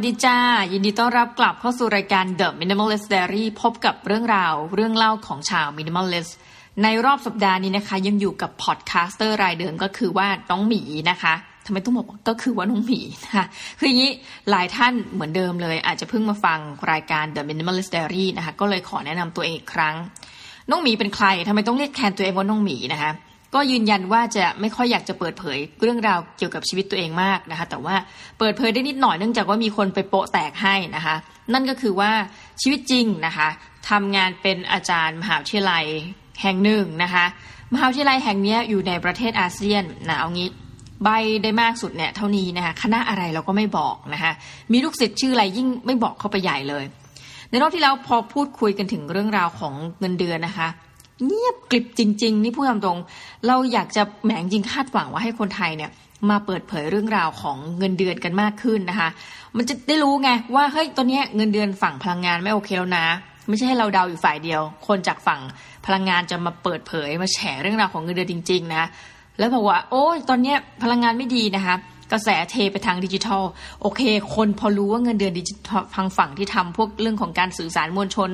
วัสดีจ้า ยินดีต้อนรับกลับเข้าสู่รายการ The Minimalist Diary พบกับเรื่องราวเรื่องเล่าของชาว Minimalist ในรอบสัปดาห์นี้นะคะ ยังอยู่กับพอดแคสเตอร์รายเดิมก็คือว่าน้องหมีนะคะทำไมต้องบอกก็คือว่าน้องหมีนะคะคืออย่างนี้หลายท่านเหมือนเดิมเลย อาจจะเพิ่งมาฟังรายการ The Minimalist Diary นะคะก็เลยขอแนะนำตัวเองอีกครั้ง น้องหมีเป็นใครทำไมต้องเรียกแทนตัวเองว่าน้องหมีนะคะ ก็ยืนยันว่าจะไม่ค่อยอยากจะเปิดเผยเรื่องราวเกี่ยวกับชีวิตตัวเองมากนะคะ แต่ว่าเปิดเผยได้นิดหน่อยเนื่องจากว่ามีคนไปโปะแตกให้นะคะ นั่นก็คือว่าชีวิตจริงนะคะทำงานเป็นอาจารย์มหาวิทยาลัยแห่งหนึ่งนะคะ มหาวิทยาลัยแห่งนี้อยู่ในประเทศอาเซียนนะเอางี้ใบได้มากสุดเนี่ยเท่านี้นะคะคณะอะไรเราก็ไม่บอกนะคะมีลูกศิษย์ชื่ออะไรยิ่งไม่บอกเข้าไปใหญ่เลย ในรอบที่แล้วพอพูดคุยกันถึงเรื่องราวของเงินเดือนนะคะ เงียบกริบจริง ๆ นี่พูดตามตรง เราอยากจะแหมจริงคาดหวังว่าให้คนไทยเนี่ยมาเปิดเผยเรื่องราวของเงินเดือนกันมากขึ้นนะคะ มันจะได้รู้ไงว่าเฮ้ยตอนนี้เงินเดือนฝั่งพลังงานไม่โอเคแล้วนะ ไม่ใช่ให้เราเดาอยู่ฝ่ายเดียว คนจากฝั่งพลังงานจะมาเปิดเผยมาแฉเรื่องราวของเงินเดือนจริง ๆ นะ แล้วบอกว่า โอ้ยตอนนี้พลังงานไม่ดีนะคะ กระแสเทไปทางดิจิทัล โอเค คนพอรู้ว่าเงินเดือนดิจิทัลทางฝั่งที่ทำพวกเรื่องของการสื่อสารมวลชน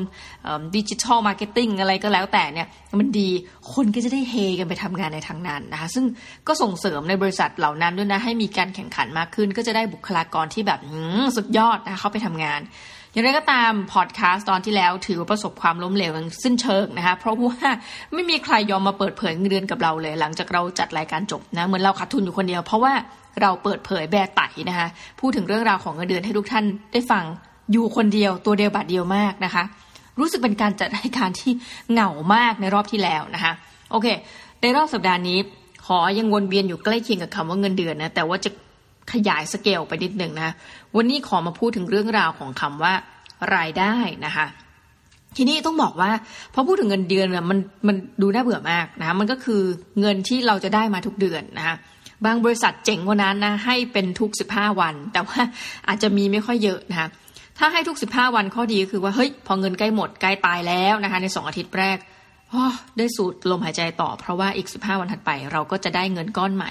digital marketing อะไรก็แล้วแต่เนี่ยมันดีคนก็จะได้เฮกันไปทำงานในทางนั้นนะคะ ซึ่งก็ส่งเสริมในบริษัทเหล่านั้นด้วยนะให้มีการแข่งขันมากขึ้น ก็จะได้บุคลากรที่แบบสุดยอดนะเข้าไปทำงานอย่างไรก็ตามพอดแคสต์ตอนที่แล้วถือว่าประสบความล้มเหลวสิ้นเชิงนะคะเพราะว่าไม่มีใครยอมมาเปิดเผยเงินเดือนกับเราเลย หลังจากเราจัดรายการจบนะเหมือนเราขาดทุนอยู่คนเดียว เพราะว่า เราเปิดเผยแบไต๋นะคะพูดถึงเรื่องราวของเงินเดือนให้ทุกท่านได้ฟังอยู่คนเดียวตัวเดียวบาทเดียวมากนะคะ รู้สึกเป็นการจัดรายการที่เหงามากในรอบที่แล้วนะคะโอเค ในรอบสัปดาห์นี้ขอยังวนเวียนอยู่ใกล้เคียงกับคำว่าเงินเดือนนะแต่ว่าจะขยายสเกลไปนิดหนึ่งนะวันนี้ขอมาพูดถึงเรื่องราวของคำว่ารายได้นะคะทีนี้ต้องบอกว่าพอพูดถึงเงินเดือนมันมันดูน่าเบื่อมากนะมันก็คือเงินที่เราจะได้มาทุกเดือนนะคะ บางบริษัทเจ๋งกว่านั้นนะให้เป็นทุก 15 วัน แต่ว่าอาจจะมีไม่ค่อยเยอะนะคะถ้าให้ทุก 15 วันข้อดีก็คือว่าเฮ้ยพอเงินใกล้หมดใกล้ตายแล้วนะคะ ใน 2 อาทิตย์แรกได้สูดลมหายใจต่อเพราะว่าอีก 15 วันถัดไปเราก็จะได้เงินก้อนใหม่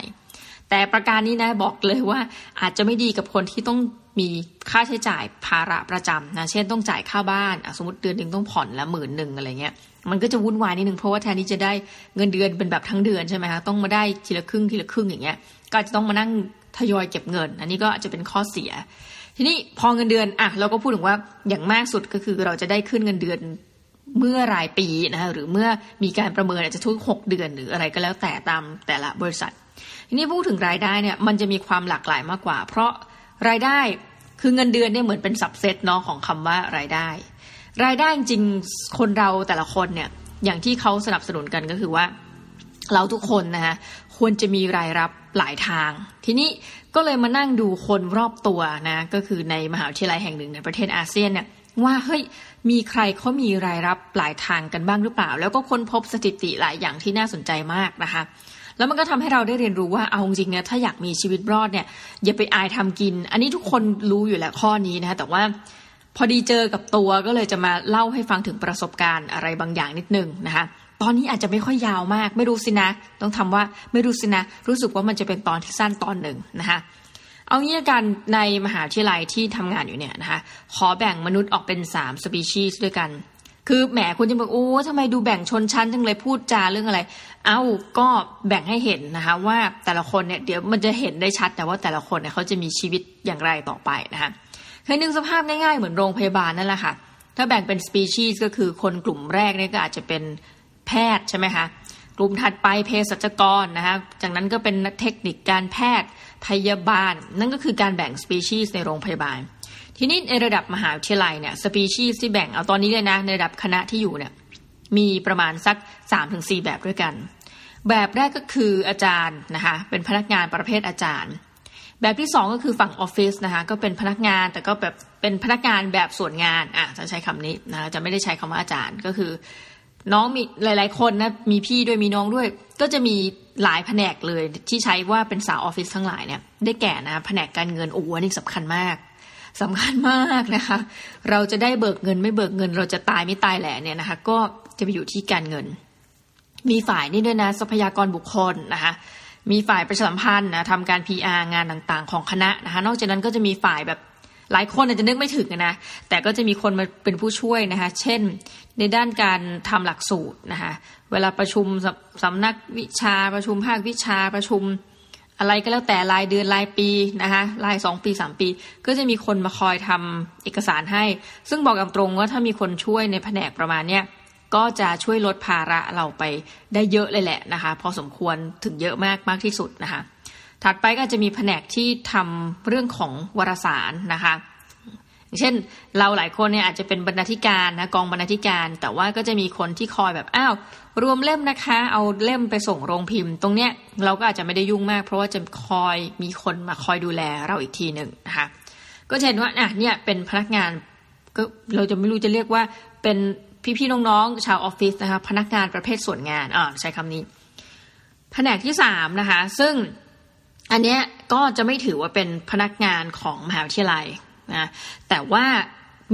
แต่ประการนี้นะบอกเลยว่าอาจจะไม่ดีกับคนที่ต้องมีค่าใช้จ่ายภาระประจำนะเช่นต้องจ่ายค่าบ้านสมมติเดือนหนึ่งต้องผ่อนละหมื่นหนึ่งอะไรเงี้ยมันก็จะวุ่นวายนิดนึงเพราะว่าแทนที่จะได้เงินเดือนเป็นแบบทั้งเดือนใช่ไหมคะต้องมาได้ทีละครึ่งทีละครึ่งอย่างเงี้ยก็จะต้องมานั่งทยอยเก็บเงิน อันนี้ก็จะเป็นข้อเสีย ทีนี้พอเงินเดือนอะเราก็พูดถึงว่าอย่างมากสุดก็คือเราจะได้ขึ้นเงินเดือนเมื่อรายปีนะคะหรือเมื่อมีการประเมินอาจจะทุกหกเดือนหรืออะไรก็แล้วแต่ตามแต่ละบริษัท ทีนี้พูดถึงรายได้เนี่ยมันจะมีความหลากหลายมากกว่า เพราะรายได้คือเงินเดือนเนี่ยเหมือนเป็นสับเซตเนาะของคำว่ารายได้ รายได้จริงคนเราแต่ละคนเนี่ยอย่างที่เขาสนับสนุนกันก็คือว่า เราทุกคนนะคะควรจะมีรายรับหลายทาง ทีนี้ก็เลยมานั่งดูคนรอบตัวนะก็คือในมหาวิทยาลัยแห่งหนึ่งในประเทศอาเซียนเนี่ยว่าเฮ้ยมีใครเขามีรายรับหลายทางกันบ้างหรือเปล่า แล้วก็ค้นพบสถิติหลายอย่างที่น่าสนใจมากนะคะ แล้วมันก็ทำให้เราได้เรียนรู้ว่าเอาจริงเนี่ยถ้าอยากมีชีวิตรอดเนี่ยอย่าไปอายทำกิน อันนี้ทุกคนรู้อยู่แล้วข้อนี้นะคะแต่ว่าพอดีเจอกับตัวก็เลยจะมาเล่าให้ฟังถึงประสบการณ์อะไรบางอย่างนิดนึงนะคะตอนนี้อาจจะไม่ค่อยยาวมาก ไม่รู้สินะ ต้องทำว่าไม่รู้สินะ รู้สึกว่ามันจะเป็นตอนที่สั้นตอนหนึ่งนะคะเอางี้กันในมหาวิทยาลัยที่ทำงานอยู่เนี่ยนะคะขอแบ่งมนุษย์ออกเป็นสามสปีชีส์ด้วยกัน คือแหมคุณจะบอกโอ้ทำไมดูแบ่งชนชั้นจังเลยพูดจาเรื่องอะไร เอ้าก็แบ่งให้เห็นนะคะว่าแต่ละคนเนี่ยเดี๋ยวมันจะเห็นได้ชัดแต่ว่าแต่ละคนเนี่ยเขาจะมีชีวิตอย่างไรต่อไปนะคะเคยนึกสภาพง่ายๆเหมือนโรงพยาบาลนั่นแหละค่ะ ถ้าแบ่งเป็นสปีชีส์ก็คือคนกลุ่มแรกเนี่ยก็อาจจะเป็นแพทย์ใช่ไหมคะกลุ่มถัดไปเภสัชกรนะคะจากนั้นก็เป็นเทคนิคการแพทย์พยาบาล นั่นก็คือการแบ่งสปีชีส์ในโรงพยาบาล ทีนี้ในระดับมหาวิทยาลัยเนี่ยสปีชีส์ที่แบ่งเอาตอนนี้เลยนะในระดับคณะที่อยู่เนี่ยมีประมาณสัก 3-4 แบบด้วยกัน แบบแรกก็คืออาจารย์นะคะเป็นพนักงานประเภทอาจารย์ แบบที่สองก็คือฝั่งออฟฟิศนะคะก็เป็นพนักงานแต่ก็แบบเป็นพนักงานแบบส่วนงานอะจะใช้คำนี้นะจะไม่ได้ใช้คำว่าอาจารย์ก็คือ น้องมีหลาย ๆ คนนะมีพี่ด้วยมีน้องด้วย ก็จะมีหลายแผนกเลยที่ใช้ว่าเป็นสาวออฟฟิศทั้งหลายเนี่ยได้แก่นะแผนกการเงินโอ้โหนี่สำคัญมาก สำคัญมากนะคะ เราจะได้เบิกเงินไม่เบิกเงิน เราจะตายไม่ตายแหละเนี่ยนะคะ ก็จะไปอยู่ที่การเงิน มีฝ่ายนี่ด้วยนะทรัพยากรบุคคลนะคะ มีฝ่ายประชาสัมพันธ์นะทำการ PR งานต่างๆ ของคณะนะคะ นอกจากนั้นก็จะมีฝ่ายแบบหลายคนอาจจะนึกไม่ถึงนะ แต่ก็จะมีคนมาเป็นผู้ช่วยนะคะ เช่น ในด้านการทำหลักสูตรนะคะ เวลาประชุมสำนักวิชาประชุมภาควิชาประชุม อะไรก็แล้วแต่รายเดือนรายปีนะคะรายสองปีสามปี ก็จะมีคนมาคอยทำเอกสารให้ ซึ่งบอกตรงว่าถ้ามีคนช่วยในแผนกประมาณเนี้ยก็จะช่วยลดภาระเราไปได้เยอะเลยแหละนะคะ พอสมควรถึงเยอะมากมากที่สุดนะคะ ถัดไปก็จะมีแผนกที่ทำเรื่องของวารสารนะคะ เช่น เราหลายคนเนี่ยอาจจะเป็นบรรณาธิการนะกองบรรณาธิการ แต่ว่าก็จะมีคนที่คอยแบบอ้าวรวมเล่มนะคะ เอาเล่มไปส่งโรงพิมพ์ ตรงเนี้ยเราก็อาจจะไม่ได้ยุ่งมาก เพราะว่าจะคอยมีคนมาคอยดูแลเราอีกทีหนึ่งนะคะก็จะเห็นว่าอะเนี่ยเป็นพนักงานก็เราจะไม่รู้จะเรียกว่าเป็นพี่ๆน้องๆชาวออฟฟิศนะคะพนักงานประเภทส่วนงานอ่าใช้คำนี้ แผนกที่สามนะคะ ซึ่งอันเนี้ยก็จะไม่ถือว่าเป็นพนักงานของมหาวิทยาลัย นะแต่ว่า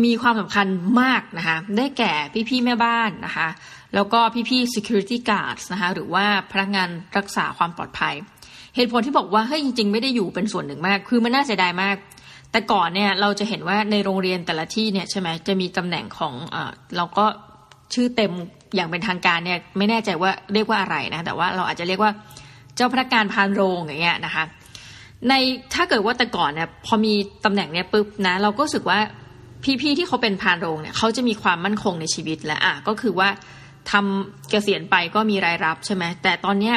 มีความสำคัญมากนะคะ ได้แก่พี่ๆแม่บ้านนะคะ แล้วก็พี่ๆ security guards นะคะ หรือว่าพนักงานรักษาความปลอดภัย เหตุผลที่บอกว่าเฮ้ยจริง ๆ ไม่ได้อยู่เป็นส่วนหนึ่งมาก คือมันน่าเสียดายมาก แต่ก่อนเนี่ยเราจะเห็นว่าในโรงเรียนแต่ละที่เนี่ยใช่ไหมจะมีตำแหน่งของเออเราก็ชื่อเต็มอย่างเป็นทางการเนี่ยไม่แน่ใจว่าเรียกว่าอะไรนะ แต่ว่าเราอาจจะเรียกว่าเจ้าพนักงานพานโรงอย่างเงี้ยนะคะ ในถ้าเกิดว่าแต่ก่อนเนี่ยพอมีตำแหน่งเนี้ยปุ๊บนะ เราก็รู้สึกว่าพี่ๆที่เขาเป็นพานโรงเนี่ยเขาจะมีความมั่นคงในชีวิตและอะก็คือว่าทำเกษียณไปก็มีรายรับใช่ไหมแต่ตอนเนี้ย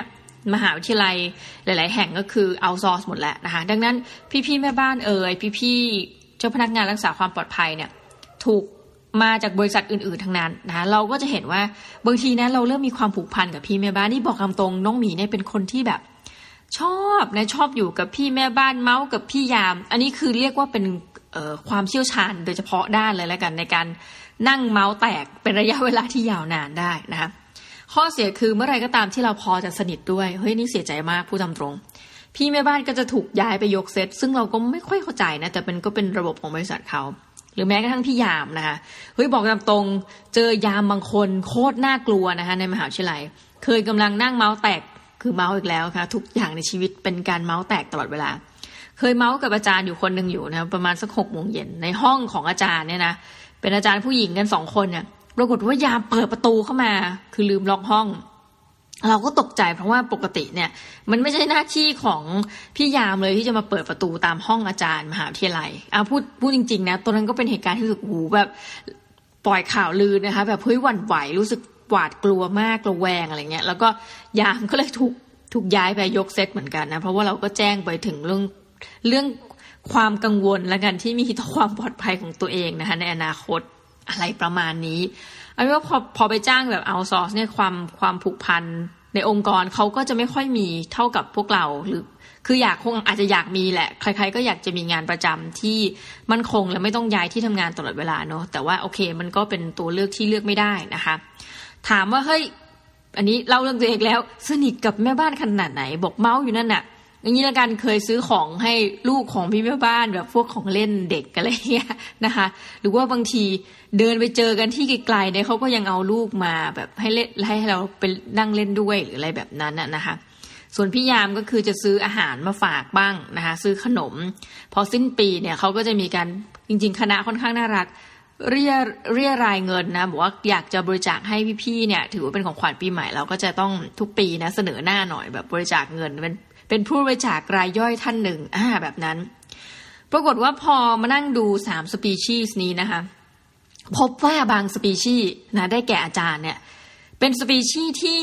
มหาวิทยาลัยหลาย ๆ แห่งก็คือเอาซอร์สหมดแล้วนะคะดังนั้นพี่ๆแม่บ้านเอ่ยพี่ๆเจ้าพนักงานรักษาความปลอดภัยเนี่ยถูกมาจากบริษัทอื่น ๆ ทั้งนั้นนะะเราก็จะเห็นว่าบางทีนะเราเริ่มมีความผูกพันกับพี่แม่บ้านนี่บอกคำตรงน้องหมีเนี่ยเป็นคนที่แบบ ชอบนะชอบอยู่กับพี่แม่บ้านเมาส์กับพี่ยาม อันนี้คือเรียกว่าเป็นความเชี่ยวชาญโดยเฉพาะด้านเลยแล้วกันในการนั่งเมาส์แตกเป็นระยะเวลาที่ยาวนานได้นะคะข้อเสียคือเมื่อไรก็ตามที่เราพอจะสนิทด้วยเฮ้ยนี่เสียใจมากผู้ทำตรง พี่แม่บ้านก็จะถูกย้ายไปยกเซตซึ่งเราก็ไม่ค่อยเข้าใจนะแต่เป็นก็เป็นระบบของบริษัทเขาหรือแม้กระทั่งพี่ยามนะคะเฮ้ยบอกตามตรงเจอยามบางคนโคตรน่ากลัวนะคะในมหาวิทยาลัย เคยกำลังนั่งเมาส์แตก คือเมาส์อีกแล้วค่ะ ทุกอย่างในชีวิตเป็นการเมาส์แตกตลอดเวลา เคยเมาส์กับอาจารย์อยู่คนหนึ่งอยู่นะประมาณสักหกโมงเย็นในห้องของอาจารย์เนี่ยนะเป็นอาจารย์ผู้หญิงกันสองคนเนี่ยปรากฏว่ายามเปิดประตูเข้ามา คือลืมล็อกห้อง เราก็ตกใจเพราะว่าปกติเนี่ย มันไม่ใช่หน้าที่ของพี่ยามเลยที่จะมาเปิดประตูตามห้องอาจารย์มหาวิทยาลัยเอาพูดพูดจริงๆนะตอนนั้นก็เป็นเหตุการณ์ที่รู้สึกหูแบบปล่อยข่าวลือนะคะ แบบเฮ้ยหวั่นไหวรู้สึก หวาดกลัวมากกระแวงอะไรเงี้ย แล้วก็ยามก็เลยถูกถูกย้ายไปยกเซตเหมือนกันนะ เพราะว่าเราก็แจ้งไปถึงเรื่องเรื่องความกังวลและกันที่มีต่อความปลอดภัยของตัวเองนะคะในอนาคตอะไรประมาณนี้เอันนี้ว่าพอพอไปจ้างแบบเอาซอร์สเนี่ยความความผูกพันในองค์กรเขาก็จะไม่ค่อยมีเท่ากับพวกเราหรือคืออยากคงอาจจะอยากมีแหละ ใคร ๆ ก็อยากจะมีงานประจำที่มั่นคงและไม่ต้องย้ายที่ทำงานตลอดเวลาเนาะแต่ว่าโอเค มันก็เป็นตัวเลือกที่เลือกไม่ได้นะคะ ถามว่าเฮ้ยอันนี้เล่าเรื่องตัวเองแล้ว สนิทกับแม่บ้านขนาดไหน บอกเมาส์อยู่นั่นน่ะอย่างนี้ละกันเคยซื้อของให้ลูกของพี่แม่บ้านแบบพวกของเล่นเด็กอะไรเงี้ยนะคะ หรือว่าบางทีเดินไปเจอกันที่ไกลๆเนี่ยเขาก็ยังเอาลูกมาแบบให้เล่นให้เราไปนั่งเล่นด้วยหรืออะไรแบบนั้นนะคะ ส่วนพี่ยามก็คือจะซื้ออาหารมาฝากบ้างนะคะ ซื้อขนม พอสิ้นปีเนี่ยเขาก็จะมีการจริง ๆ คณะค่อนข้างน่ารัก เรียเรียรายเงินนะบอกว่าอยากจะบริจาคให้พี่ๆเนี่ย ถือว่าเป็นของขวัญปีใหม่เราก็จะต้องทุกปีนะเสนอหน้าหน่อยแบบบริจาคเงินเป็นเป็นผู้บริจาครายย่อยท่านหนึ่งอ่าแบบนั้น ปรากฏว่าพอมานั่งดูสามสปีชีส์นี้นะคะ พบว่าบางสปีชีส์นะได้แก่อาจารย์เนี่ย เป็นสปีชีส์ที่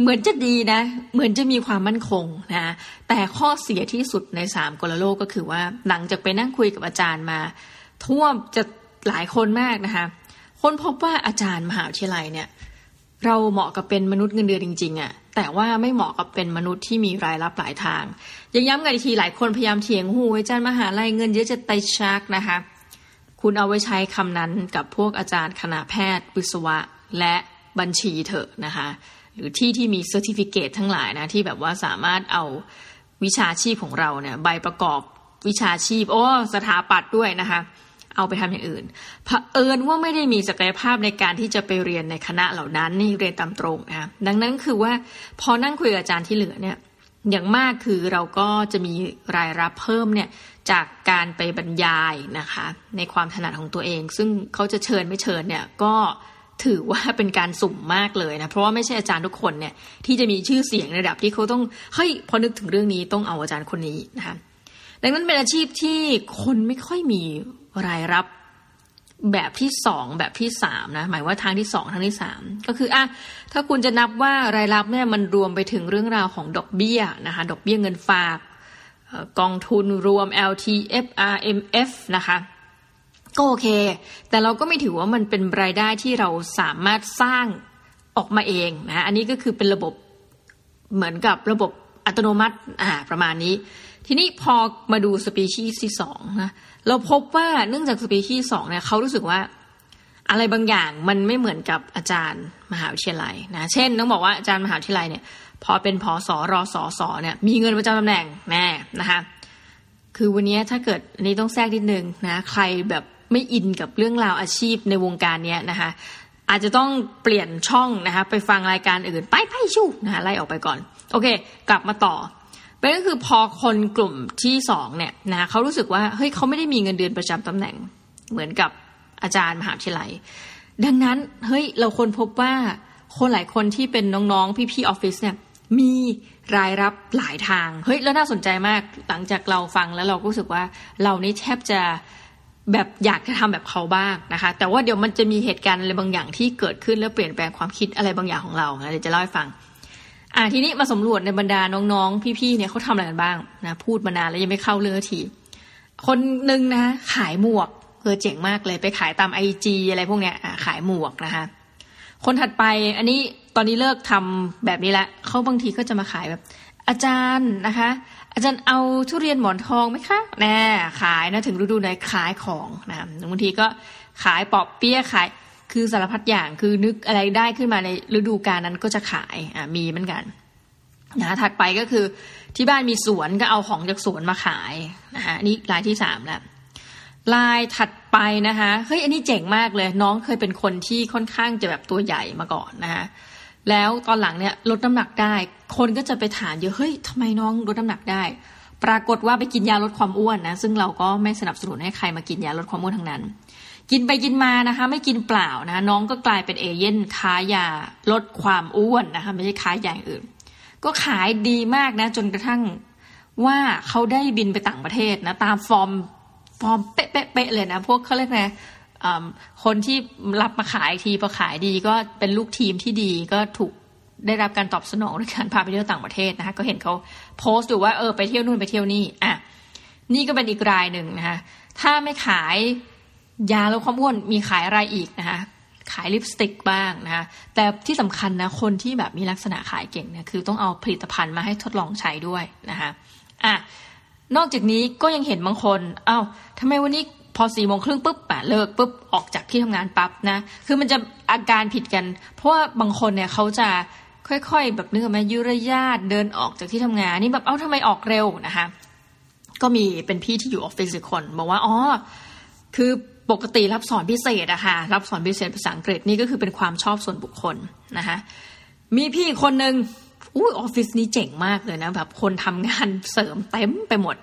เหมือนจะดีนะ เหมือนจะมีความมั่นคงนะ แต่ข้อเสียที่สุดในสามกลโลกก็คือว่า หลังจากไปนั่งคุยกับอาจารย์มา ท่วมจะ หลายคนมากนะคะคนพบว่าอาจารย์มหาวิทยาลัยเนี่ยเราเหมาะกับเป็นมนุษย์เงินเดือนจริงๆอะ่ะแต่ว่าไม่เหมาะกับเป็นมนุษย์ที่มีรายรับหลายทางยังย้ำกันอีกทีหลายคนพยายามเถียงโหอาจารย์มหาลัยเงินเยอะจะตายชักนะคะ คุณเอาไว้ใช้คำนั้นกับพวกอาจารย์คณะแพทย์ วิศวะ และบัญชีเถอะนะคะ หรือที่ที่มี certificate ทั้งหลายนะที่แบบว่าสามารถเอาวิชาชีพของเราเนี่ยใบประกอบวิชาชีพ โอ้สถาปัตย์ด้วยนะคะ เอาไปทำอย่างอื่นเผอิญว่าไม่ได้มีศักยภาพในการที่จะไปเรียนในคณะเหล่านั้นนี่เรียนตามตรงนะดังนั้นคือว่าพอนั่งคุยกับอาจารย์ที่เหลือเนี่ยอย่างมากคือเราก็จะมีรายรับเพิ่มเนี่ยจากการไปบรรยายนะคะ ในความถนัดของตัวเอง ซึ่งเขาจะเชิญไม่เชิญเนี่ยก็ถือว่าเป็นการสุ่มมากเลยนะเพราะว่าไม่ใช่อาจารย์ทุกคนเนี่ยที่จะมีชื่อเสียงระดับที่เขาต้องเฮ้ยพอนึกถึงเรื่องนี้ต้องเอาอาจารย์คนนี้นะคะดังนั้นเป็นอาชีพที่คนไม่ค่อยมี รายรับแบบที่สองแบบที่สามนะหมายว่าทางที่สองทางที่สามก็คืออะถ้าคุณจะนับว่ารายรับเนี่ยมันรวมไปถึงเรื่องราวของดอกเบี้ยนะคะดอกเบี้ยเงินฝากกองทุนรวม LTF RMF นะคะก็โอเค แต่เราก็ไม่ถือว่ามันเป็นรายได้ที่เราสามารถสร้างออกมาเองนะอันนี้ก็คือเป็นระบบเหมือนกับระบบอัตโนมัติอ่าประมาณนี้ ทีนี้พอมาดูสปีชีส์ที่สองนะเราพบว่าเนื่องจากสปีชีส์สองเนี่ยเขารู้สึกว่าอะไรบางอย่างมันไม่เหมือนกับอาจารย์มหาวิทยาลัยนะเช่นต้องบอกว่าอาจารย์มหาวิทยาลัยเนี่ยพอเป็นพอสอรอสอสอเนี่ยมีเงินประจำตำแหน่งแน่นะคะคือวันนี้ถ้าเกิดอันนี้ต้องแทรกนิดนึงนะใครแบบไม่อินกับเรื่องราวอาชีพในวงการเนี้ยนะคะอาจจะต้องเปลี่ยนช่องนะคะไปฟังรายการอื่นไปไปชูนะคะไล่ออกไปก่อน โอเค กลับมาต่อ เป็นก็คือพอคนกลุ่มที่สองเนี่ยนะเขารู้สึกว่าเฮ้ยเขาไม่ได้มีเงินเดือนประจำตำแหน่ง เหมือนกับอาจารย์มหาวิทยาลัย ดังนั้นเฮ้ยเราคนพบว่าคนหลายคนที่เป็นน้องๆ พี่ๆออฟฟิศเนี่ยมีรายรับหลายทางเฮ้ยแล้วน่าสนใจมากหลังจากเราฟังแล้วเราก็รู้สึกว่าเรานี่แทบจะแบบอยากจะทำแบบเขาบ้างนะคะ แต่ว่าเดี๋ยวมันจะมีเหตุการณ์อะไรบางอย่างที่เกิดขึ้นแล้วเปลี่ยนแปลงความคิดอะไรบางอย่างของเราเดี๋ยวจะเล่าให้ฟัง อ่าทีนี้มาสำรวจในบรรดาน้องๆ พี่ๆเนี่ยเขาทำอะไรกันบ้างนะพูดมานานแล้วยังไม่เข้าเรื่องที คนหนึ่งนะขายหมวกเออเจ๋งมากเลยไปขายตามไอจีอะไรพวกเนี้ยขายหมวกนะคะคนถัดไปอันนี้ตอนนี้เลิกทำแบบนี้ล้วเขาบางทีก็จะมาขายแบบ อาจารย์นะคะ อาจารย์เอาทุเรียนหมอนทองไหมคะแน่ขายนะถึงฤดูไหนขายของนะบางทีก็ขายปอบเปี้ยขาย คือสารพัดอย่างคือนึกอะไรได้ขึ้นมาในฤดูกาลนั้นก็จะขายอ่ามีเหมือนกันนะถัดไปก็คือที่บ้านมีสวนก็เอาของจากสวนมาขายนะคะนี่รายที่สามแล้วลายถัดไปนะคะเฮ้ยอันนี้เจ๋งมากเลย น้องเคยเป็นคนที่ค่อนข้างจะแบบตัวใหญ่มาก่อนนะคะแล้วตอนหลังเนี่ยลดน้ำหนักได้ คนก็จะไปถามเยอะเฮ้ยทำไมน้องลดน้ำหนักได้ ปรากฏว่าไปกินยาลดความอ้วนนะซึ่งเราก็ไม่สนับสนุนให้ใครมากินยาลดความอ้วนทั้งนั้น กินไปกินมานะคะ ไม่กินเปล่านะคะน้องก็กลายเป็นเอเย่นค้ายาลดความอ้วนนะคะ ไม่ใช่ค้ายาอย่างอื่น ก็ขายดีมากนะจนกระทั่งว่าเขาได้บินไปต่างประเทศนะตามฟอร์มฟอร์มเป๊ะๆเลยนะ พวกเขาเรียกไงคนที่รับมาขายทีพอขายดีก็เป็นลูกทีมที่ดีก็ถูกได้รับการตอบสนองในการพาไปเที่ยวต่างประเทศนะคะก็เห็นเขาโพสต์ดูว่าเออไปเที่ยวนู่นไปเที่ยวนี่อะนี่ก็เป็นอีกรายหนึ่งนะคะถ้าไม่ขาย ยาลดความอ้วนมีขายอะไรอีกนะคะขายลิปสติกบ้างนะคะแต่ที่สำคัญนะคนที่แบบมีลักษณะขายเก่งเนี่ยคือต้องเอาผลิตภัณฑ์มาให้ทดลองใช้ด้วยนะคะอะนอกจากนี้ก็ยังเห็นบางคนเอา้าทำไมวันนี้พอสี่โมงครึ่งปุ๊บปะเลิกปุ๊บออกจากที่ทำงานปั๊บนะ คือมันจะอาการผิดกัน เพราะว่าบางคนเนี่ยเขาจะค่อยๆ แบบนึกไหมยุระยาตเดินออกจากที่ทำงานนี่แบบเอ้าทำไมออกเร็วนะคะ ก็มีเป็นพี่ที่อยู่ออฟฟิศคน บอกว่าอ๋อคือ ปกติรับสอนพิเศษอะค่ะรับสอนพิเศษภาษาอังกฤษนี่ก็คือเป็นความชอบส่วนบุคคลนะคะมีพี่คนหนึ่งอุ้ยออฟฟิศนี้เจ๋งมากเลยนะแบบคนทำงานเสริมเต็มไปหมด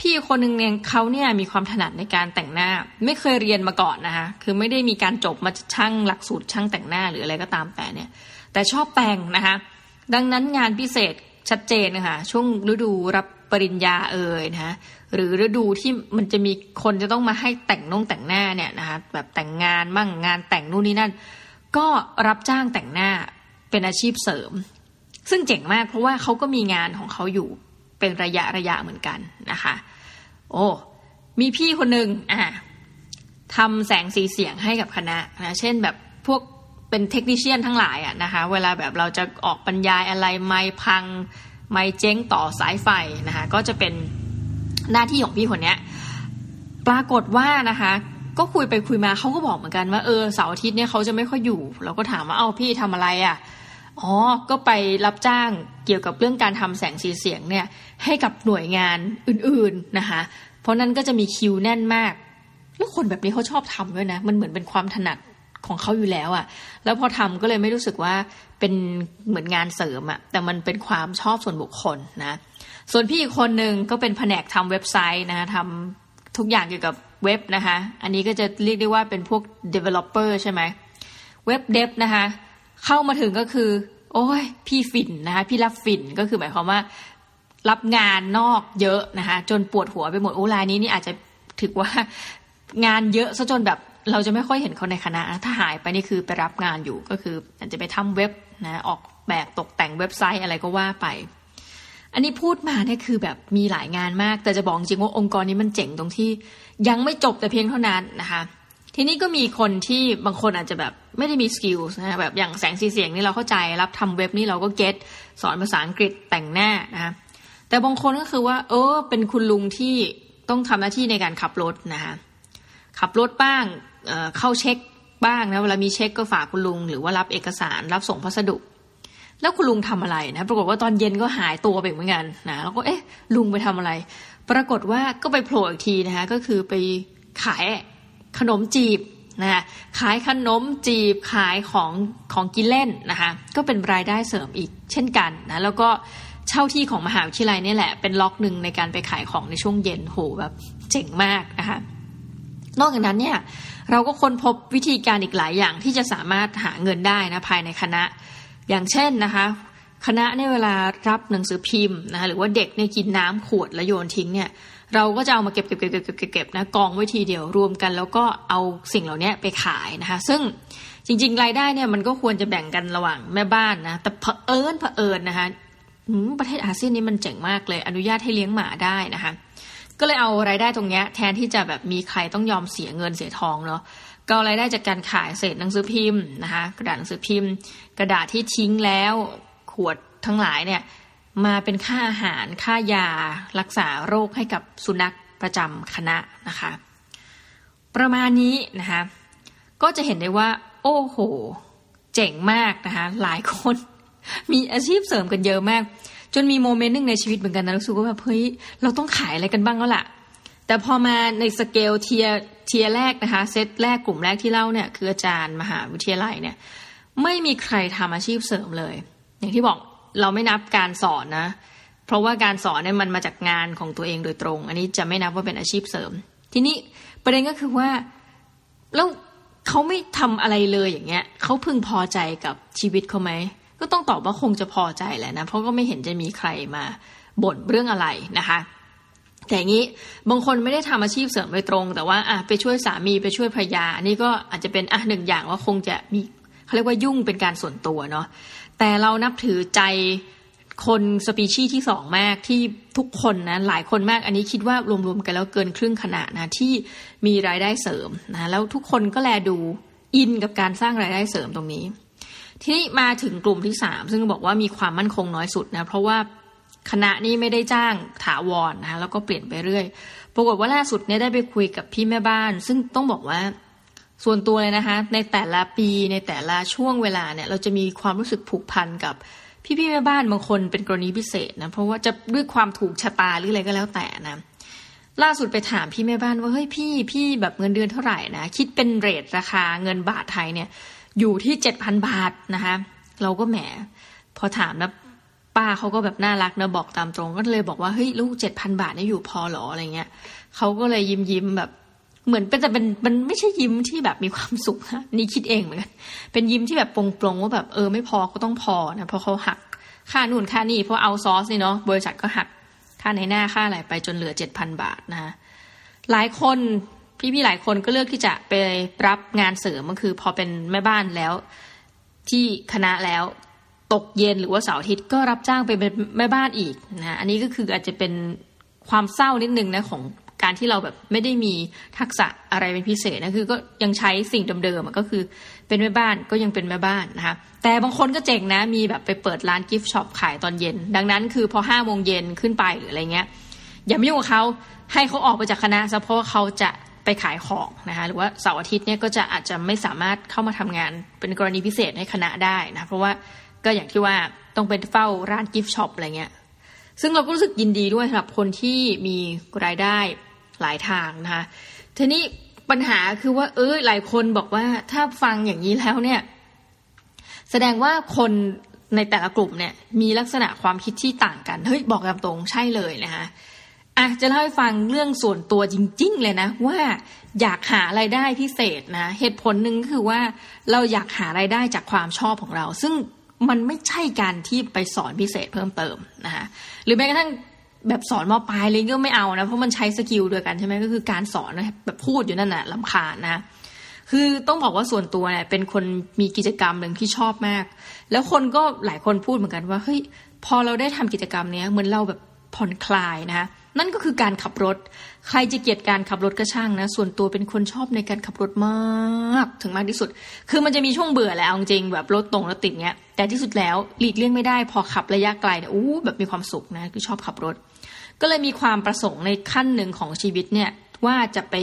พี่คนหนึ่งเนี่ยเขาเนี่ยมีความถนัดในการแต่งหน้า ไม่เคยเรียนมาก่อนนะคะคือไม่ได้มีการจบมาช่างหลักสูตรช่างแต่งหน้าหรืออะไรก็ตามแต่เนี่ยแต่ชอบแต่งนะคะดังนั้นงานพิเศษชัดเจนนะคะช่วงฤดูรับ ปริญญาเอ่ยนะหรือฤดูที่มันจะมีคนจะต้องมาให้แต่งน่งแต่งหน้าเนี่ยนะคะแบบแต่งงานมั่งงานแต่งนู่นนี่นั่น ก็รับจ้างแต่งหน้าเป็นอาชีพเสริม ซึ่งเจ๋งมากเพราะว่าเขาก็มีงานของเขาอยู่เป็นระยะระยะเหมือนกันนะคะ โอ้มีพี่คนหนึ่งอ่าทำแสงสีเสียงให้กับคณะนะเช่นแบบพวกเป็นเทคนิชเชียนทั้งหลายอะนะคะ เวลาแบบเราจะออกบรรยายอะไรไม่พัง ไม่เจ๊งต่อสายไฟนะคะก็จะเป็นหน้าที่ของพี่คนเนี้ยปรากฏว่านะคะก็คุยไปคุยมาเขาก็บอกเหมือนกันว่าเออเสาร์อาทิตย์เนี่ยเขาจะไม่ค่อยอยู่ เราก็ถามว่าเอาพี่ทำอะไรอะ่ะอ๋อก็ไปรับจ้างเกี่ยวกับเรื่องการทำแสงสีเสียงเนี่ยให้กับหน่วยงานอื่นๆนะคะเพราะนั้นก็จะมีคิวแน่นมาก แล้วคนแบบนี้เขาชอบทำด้วยนะ มันเหมือนเป็นความถนัดของเขาอยู่แล้วอะ่ะ แล้วพอทำก็เลยไม่รู้สึกว่า เป็นเหมือนงานเสริมอะแต่มันเป็นความชอบส่วนบุคคลนะ ส่วนพี่อีกคนหนึ่งก็เป็นแผนกทำเว็บไซต์นะทำทุกอย่างเกี่ยวกับเว็บนะคะ อันนี้ก็จะเรียกได้ว่าเป็นพวก developer ใช่ไหมเว็บเดฟนะคะ เข้ามาถึงก็คือ โอ้ยพี่ฝิ่นนะคะ พี่รับฝิ่นก็คือหมายความว่ารับงานนอกเยอะนะคะจนปวดหัวไปหมดโอ้รายนี้นี่อาจจะถือว่างานเยอะซะจนแบบเราจะไม่ค่อยเห็นคนในคณะ ถ้าหายไปนี่คือไปรับงานอยู่ก็คืออาจจะไปทำเว็บ นะออกแบบตกแต่งเว็บไซต์อะไรก็ว่าไป อันนี้พูดมาเนี่ยคือแบบมีหลายงานมาก แต่จะบอกจริงว่าองค์กรนี้มันเจ๋งตรงที่ ยังไม่จบแต่เพียงเท่านั้นนะคะทีนี้ก็มีคนที่บางคนอาจจะแบบไม่ได้มี skill นะแบบอย่างแสงสีเสียงนี่เราเข้าใจรับทำเว็บนี่เราก็ get สอนภาษาอังกฤษแต่งหน้านะคะแต่บางคนก็คือว่า เออ เป็นคุณลุงที่ต้องทำหน้าที่ในการขับรถนะคะขับรถบ้างเอาเข้าเช็ค บ้างนะเวลามีเช็คก็ฝากคุณลุง หรือว่ารับเอกสารรับส่งพัสดุ แล้วคุณลุงทำอะไรนะ ปรากฏว่าตอนเย็นก็หายตัวไปเหมือนกันนะแล้วก็เอ๊ะลุงไปทำอะไร ปรากฏว่าก็ไปโผล่อีกทีนะคะก็คือไปขายขนมจีบนะคะขายขนมจีบขายของของกินเล่นนะคะก็เป็นรายได้เสริมอีกเช่นกันนะแล้วก็เช่าที่ของมหาวิทยาลัยนี่แหละเป็นล็อกหนึ่งในการไปขายของในช่วงเย็นโหแบบเจ๋งมากนะคะ นอกจากนั้นเนี่ยเราก็ค้นพบวิธีการอีกหลายอย่างที่จะสามารถหาเงินได้นะภายในคณะ อย่างเช่นนะคะ คณะในเวลารับหนังสือพิมพ์นะคะหรือว่าเด็กเนี่ยกินน้ำขวดแล้วโยนทิ้งเนี่ยเราก็จะเอามาเก็บเก็บเก็บเก็บเก็บเก็บนะกองไว้ทีเดียวรวมกัน แล้วก็เอาสิ่งเหล่านี้ไปขายนะคะซึ่งจริงๆ รายได้เนี่ยมันก็ควรจะแบ่งกันระหว่างแม่บ้านนะแต่เผอิญเผอิญนะคะประเทศอาเซียนนี้มันเจ๋งมากเลย อนุญาตให้เลี้ยงหมาได้นะคะ ก็เลยเอารายได้ตรงเนี้ยแทนที่จะแบบมีใครต้องยอมเสียเงินเสียทองเนาะก็รายได้จากการขายเศษหนังสือพิมพ์นะคะกระดาษหนังสือพิมพ์ กระดาษที่ทิ้งแล้วขวดทั้งหลายเนี่ยมาเป็นค่าอาหารค่ายารักษาโรคให้กับสุนัขประจำคณะนะคะ ประมาณนี้นะคะก็จะเห็นได้ว่า โอ้โห เจ๋งมากนะคะหลายคนมีอาชีพเสริมกันเยอะมาก จนมีโมเมนต์หนึ่งในชีวิตเหมือนกันนะรู้สึกว่าแบบเฮ้ยเราต้องขายอะไรกันบ้างแล้วล่ะ แต่พอมาใน scale tier tier แรกนะคะเซตแรกกลุ่มแรกที่เล่าเนี่ยคืออาจารย์มหาวิทยาลัยเนี่ยไม่มีใครทำอาชีพเสริมเลย อย่างที่บอกเราไม่นับการสอนนะ เพราะว่าการสอนเนี่ยมันมาจากงานของตัวเองโดยตรง อันนี้จะไม่นับว่าเป็นอาชีพเสริม ทีนี้ประเด็นก็คือว่าแล้วเขาไม่ทำอะไรเลยอย่างเงี้ยเขาพึงพอใจกับชีวิตเขาไหม ก็ต้องตอบว่าคงจะพอใจแหละนะ เพราะก็ไม่เห็นจะมีใครมาบ่นเรื่องอะไรนะคะ แต่อย่างนี้บางคนไม่ได้ทำอาชีพเสริมโดยตรง แต่ว่าอะไปช่วยสามีไปช่วยภรรยาอันนี้ก็อาจจะเป็นอะหนึ่งอย่างว่าคงจะมีเขาเรียกว่ายุ่งเป็นการส่วนตัวเนาะแต่เรานับถือใจคนสปีชีส์ที่สองมากที่ทุกคนนะหลายคนมากอันนี้คิดว่ารวมๆกันแล้วเกินครึ่งขนาดนะที่มีรายได้เสริมนะแล้วทุกคนก็แลดูอินกับการสร้างรายได้เสริมตรงนี้ ทีนี้มาถึงกลุ่มที่สามซึ่งบอกว่ามีความมั่นคงน้อยสุดนะเพราะว่าคณะนี้ไม่ได้จ้างถาวรนนะคะแล้วก็เปลี่ยนไปเรื่อยปรากฏว่าล่าสุดเนี่ยได้ไปคุยกับพี่แม่บ้าน ซึ่งต้องบอกว่าส่วนตัวเลยนะคะ ในแต่ละปีในแต่ละช่วงเวลาเนี่ย เราจะมีความรู้สึกผูกพันกับพี่พี่แม่บ้านบางคนเป็นกรณีพิเศษนะเพราะว่าจะด้วยความถูกชะตาหรืออะไรก็แล้วแต่นะล่าสุดไปถามพี่แม่บ้านว่าเฮ้ยพี่พี่แบบเงินเดือนเท่าไหร่นะคิดเป็นเรทราคาเงินบาทไทยเนี่ย อยู่ที่เจ็ดพันบาทนะคะ เราก็แหม พอถามแล้วป้าเขาก็แบบน่ารักนะบอกตามตรง ก็เลยบอกว่าเฮ้ยลูกเจ็ดพันบาทนี่อยู่พอหรออะไรเงี้ยเขาก็เลยยิ้มยิ้มแบบ เหมือนเป็นแต่เป็นมันไม่ใช่ยิ้มที่แบบมีความสุขนะนี่คิดเองเหมือนกันเป็นยิ้มที่แบบปรงๆว่าแบบเออไม่พอก็ต้องพอนะเพราะเขาหักค่านู่นค่านี่เพราะเอาซอสนี่เนาะบริษัทก็หักค่าในหน้าค่าอะไรไปจนเหลือเจ็ดพันบาทนะหลายคน พี่ๆหลายคนก็เลือกที่จะไปรับงานเสริมก็คือ พอเป็นแม่บ้านแล้ว ที่คณะแล้วตกเย็นหรือว่าเสาร์อาทิตย์ก็รับจ้างไปเป็นแม่บ้านอีกนะอันนี้ก็คืออาจจะเป็นความเศร้านิดนึงนะของการที่เราแบบไม่ได้มีทักษะอะไรเป็นพิเศษนะคือก็ยังใช้สิ่งเดิมๆก็คือเป็นแม่บ้านก็ยังเป็นแม่บ้านนะคะแต่บางคนก็เจ๋งนะมีแบบไปเปิดร้านกิฟต์ช็อปขายตอนเย็น ดังนั้นคือพอห้าโมงเย็นขึ้นไปหรืออะไรเงี้ยอย่าไปยุ่งกับเขาให้เขาออกไปจากคณะซะเพราะเขาจะ ไปขายของนะคะหรือว่าเสาร์อาทิตย์เนี่ยก็จะอาจจะไม่สามารถเข้ามาทำงานเป็นกรณีพิเศษให้คณะได้นะเพราะว่าก็อย่างที่ว่าต้องเป็นเฝ้าร้านกิฟต์ช็อปอะไรเงี้ยซึ่งเราก็รู้สึกยินดีด้วยสำหรับคนที่มีรายได้หลายทางนะคะทีนี้ปัญหาคือว่า เออหลายคนบอกว่าถ้าฟังอย่างนี้แล้วเนี่ย แสดงว่าคนในแต่ละกลุ่มเนี่ย มีลักษณะความคิดที่ต่างกันเฮ้ยบอกตามตรงใช่เลยนะคะ อะจะเล่าให้ฟังเรื่องส่วนตัวจริง ๆ เลยนะ ว่าอยากหารายได้พิเศษนะ เหตุผลหนึ่งคือว่าเราอยากหารายได้จากความชอบของเรา ซึ่งมันไม่ใช่การที่ไปสอนพิเศษเพิ่มเติมนะคะหรือแม้กระทั่งแบบสอนมอปลายเลยก็ไม่เอานะเพราะมันใช้ skill เดียวกันใช่ไหมก็คือการสอนแบบพูดอยู่นั่นแหละรำคาญนะคือต้องบอกว่าส่วนตัวเนี่ยเป็นคนมีกิจกรรมหนึ่งที่ชอบมาก แล้วคนก็หลายคนพูดเหมือนกันว่าเฮ้ยพอเราได้ทำกิจกรรมเนี้ยเหมือนเราแบบผ่อนคลายนะคะ นั่นก็คือการขับรถ ใครจะเกลียดการขับรถก็ช่างนะ ส่วนตัวเป็นคนชอบในการขับรถมาก ถึงมากที่สุด คือมันจะมีช่วงเบื่อแหละจริงแบบรถตรงรถติดเนี้ย แต่ที่สุดแล้วหลีกเลี่ยงไม่ได้พอขับระยะไกลเนี่ยอู้แบบมีความสุขนะคือชอบขับรถ ก็เลยมีความประสงค์ในขั้นหนึ่งของชีวิตเนี่ยว่าจะไป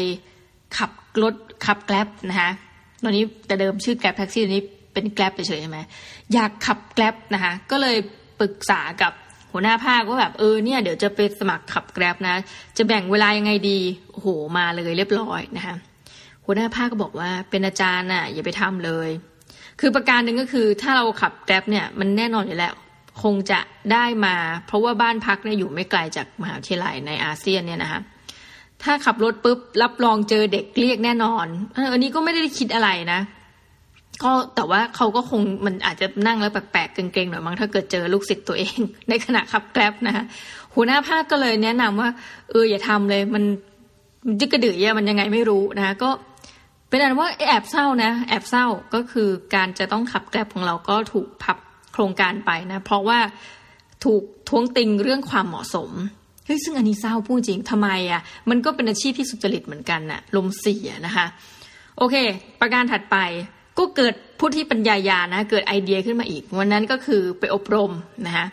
ขับรถขับแกล็บนะคะตอนนี้แต่เดิมชื่อแกล็บแท็กซี่ตอนนี้เป็นแกล็บไปเฉยใช่ไหมอยากขับแกล็บนะคะก็เลยปรึกษากับ หัวหน้าภาคว่าแบบเออเนี่ยเดี๋ยวจะไปสมัครขับแกร็บนะ จะแบ่งเวลายังไงดีโอ้โหมาเลยเรียบร้อยนะคะหัวหน้าภาคก็บอกว่าเป็นอาจารย์น่ะอย่าไปทำเลย คือประการหนึ่งก็คือถ้าเราขับแกร็บเนี่ยมันแน่นอนอยู่แล้วคงจะได้มา เพราะว่าบ้านพักเนี่ยอยู่ไม่ไกลจากมหาวิทยาลัยในอาเซียนเนี่ยนะคะถ้าขับรถปุ๊บรับรองเจอเด็กเรียกแน่นอนอันนี้ก็ไม่ได้คิดอะไรนะ ก็แต่ว่าเขาก็คงมันอาจจะนั่งแล้วแปลกๆเกรงๆหน่อยมั้งถ้าเกิดเจอลูกศิษย์ตัวเอง ในขณะขับแกร็บนะคะหัวหน้าภาคก็เลยแนะนำว่า เอออย่าทำเลย มันยึกกระดือยมันยังไงไม่รู้นะคะก็เป็นอันว่าแอบเศร้านะ แอบเศร้าก็คือการจะต้องขับแกร็บของเราก็ถูกพับโครงการไปนะ เพราะว่าถูกท้วงติงเรื่องความเหมาะสมเฮ้ยซึ่งอันนี้เศร้าพูดจริงทำไมอะ่ะ มันก็เป็นอาชีพที่สุจริตเหมือนกันน่ะลมเสียนะคะ โอเค ประการถัดไป ก็เกิดผู้ที่ปัญญายานะ เกิดไอเดียขึ้นมาอีก วันนั้นก็คือไปอบรมนะคะ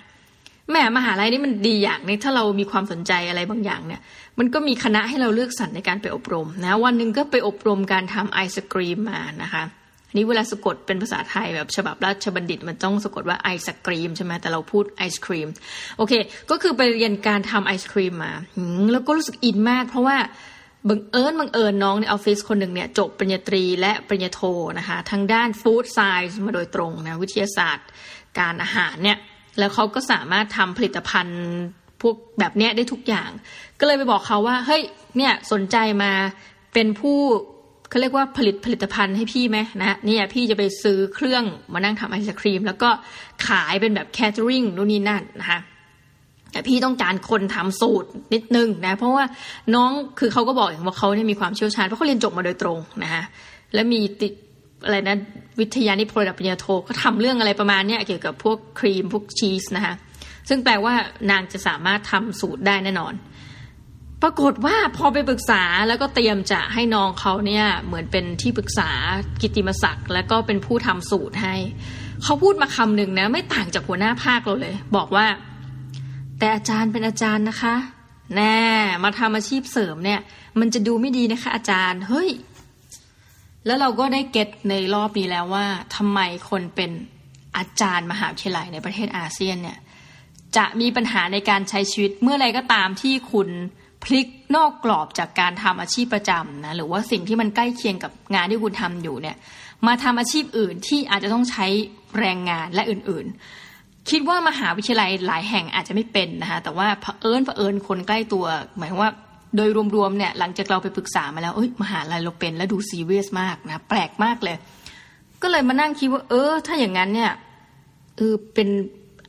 แม่มหาลัยนี่มันดีอย่างนี้ถ้าเรามีความสนใจอะไรบางอย่างเนี่ย มันก็มีคณะให้เราเลือกสรรในการไปอบรมนะวันหนึ่งก็ไปอบรมการทำไอศกรีมมานะคะนี้เวลาสะกดเป็นภาษาไทยแบบฉบับราชบัณฑิตมันต้องสะกดว่าไอศกรีมใช่ไหมแต่เราพูดไอศครีมโอเค ก็คือไปเรียนการทำไอศครีมมาแล้วก็รู้สึกอินมาก เพราะว่า บังเอิญบังเอิญน้องในออฟฟิศคนหนึ่งเนี่ยจบปริญญาตรีและปริญญาโทนะคะทางด้าน food science มาโดยตรงนะวิทยาศาสตร์ การอาหารเนี่ยแล้วเขาก็สามารถทำผลิตภัณฑ์พวกแบบเนี้ยได้ทุกอย่าง ก็เลยไปบอกเขาว่าเฮ้ยเนี่ยสนใจมาเป็นผู้เขาเรียกว่าผลิตผลิตภัณฑ์ให้พี่ไหมนะเนี่ยพี่จะไปซื้อเครื่องมานั่งทำไอศครีม แล้วก็ขายเป็นแบบแคทเทอริงนู่นนี่นั่นนะคะ แต่พี่ต้องการคนทำสูตรนิดนึงนะ เพราะว่าน้องคือเขาก็บอกอย่างว่าเขาเนี่ยมีความเชี่ยวชาญเพราะเขาเรียนจบมาโดยตรงนะคะและมีติดอะไรนะวิทยานิพนธ์ระดับปริญญาโทก็ทำเรื่องอะไรประมาณเนี้ยเกี่ยวกับพวกครีมพวกชีสนะคะซึ่งแปลว่านางจะสามารถทำสูตรได้แน่นอน ปรากฏว่าพอไปปรึกษาแล้วก็เตรียมจะให้น้องเขาเนี่ยเหมือนเป็นที่ปรึกษากิติมศักดิ์แล้วก็เป็นผู้ทำสูตรให้ เขาพูดมาคำหนึ่งนะไม่ต่างจากหัวหน้าภาคเราเลย บอกว่า แต่อาจารย์เป็นอาจารย์นะคะ แน่ มาทำอาชีพเสริมเนี่ย มันจะดูไม่ดีนะคะ อาจารย์ เฮ้ย แล้วเราก็ได้เก็ตในรอบนี้แล้วว่าทำไมคนเป็นอาจารย์มหาวิทยาลัยในประเทศอาเซียนเนี่ย จะมีปัญหาในการใช้ชีวิตเมื่อไรก็ตามที่คุณพลิกนอกกรอบจากการทำอาชีพประจำนะหรือว่าสิ่งที่มันใกล้เคียงกับงานที่คุณทำอยู่เนี่ย มาทำอาชีพอื่นที่อาจจะต้องใช้แรงงานและอื่นๆ คิดว่ามหาวิทยาลัยหลายแห่งอาจจะไม่เป็นนะคะแต่ว่าเผอิญเผอิญคนใกล้ตัว หมายว่าโดยรวมๆเนี่ยหลังจากเราไปปรึกษามาแล้วเอ้ยมหาลัยเราเป็นแล้วดูซีเรียสมากนะแปลกมากเลย ก็เลยมานั่งคิดว่า เออ ถ้าอย่างนั้นเนี่ยเออเป็น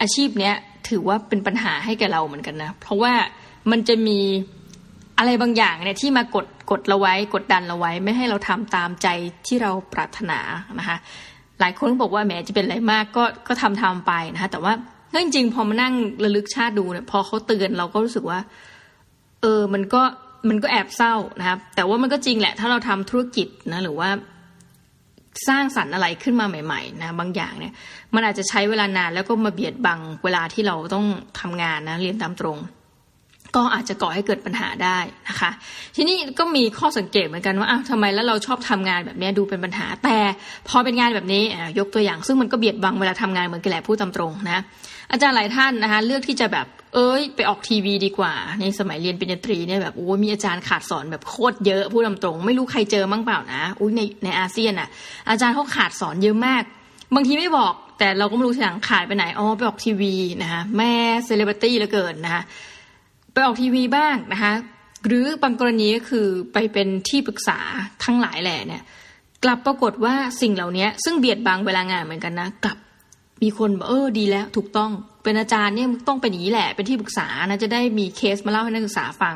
อาชีพเนี้ยถือว่าเป็นปัญหาให้แกเราเหมือนกันนะ เพราะว่ามันจะมีอะไรบางอย่างเนี่ยที่มากดกดเราไว้กดดันเราไว้ ไม่ให้เราทำตามใจที่เราปรารถนานะคะ หลายคนบอกว่าแหมจะเป็นอะไรมากก็ก็ทำทำไปนะคะแต่ว่าเจริงๆพอมานั่งระลึกชาติดูเนี่ยพอเขาเตือนเราก็รู้สึกว่า เออมันก็มันก็แอบเศร้านะครับ แต่ว่ามันก็จริงแหละ ถ้าเราทำธุรกิจนะหรือว่าสร้างสรรค์อะไรขึ้นมาใหม่ๆนะบางอย่างเนี่ย มันอาจจะใช้เวลานานแล้วก็มาเบียดบังเวลาที่เราต้องทำงานนะเรียนตามตรง ก็อาจจะก่อให้เกิดปัญหาได้นะคะ ทีนี้ก็มีข้อสังเกตเหมือนกันว่าอ้าวทำไมแล้วเราชอบทำงานแบบนี้ดูเป็นปัญหา แต่พอเป็นงานแบบนี้ยกตัวอย่าง ซึ่งมันก็เบียดบังเวลาทำงานเหมือนกันแหละพูดตามตรงนะอาจารย์หลายท่านนะคะเลือกที่จะแบบเอ้ยไปออกทีวีดีกว่า ในสมัยเรียนปริญญาตรีเนี่ยแบบโอ้มีอาจารย์ขาดสอนแบบโคตรเยอะพูดตรง ไม่รู้ใครเจอมั้งเปล่านะอุ้ยในในอาเซียนอะ อาจารย์เขาขาดสอนเยอะมาก บางทีไม่บอกแต่เราก็ไม่รู้ทีหลังขาดไปไหนอ๋อไปออกทีวีนะคะแม่เซเลบริตี้เหลือเกินนะคะ ไปออกทีวีบ้างนะคะหรือบางกรณีก็คือไปเป็นที่ปรึกษาทั้งหลายแหล่เนี่ยกลับปรากฏว่าสิ่งเหล่านี้ซึ่งเบียดบังเวลางานเหมือนกันนะกลับมีคนบอกเออดีแล้วถูกต้องเป็นอาจารย์เนี่ยต้องเป็นอย่างนี้แหละ เป็นที่ปรึกษานะจะได้มีเคสมาเล่าให้นักศึกษาฟัง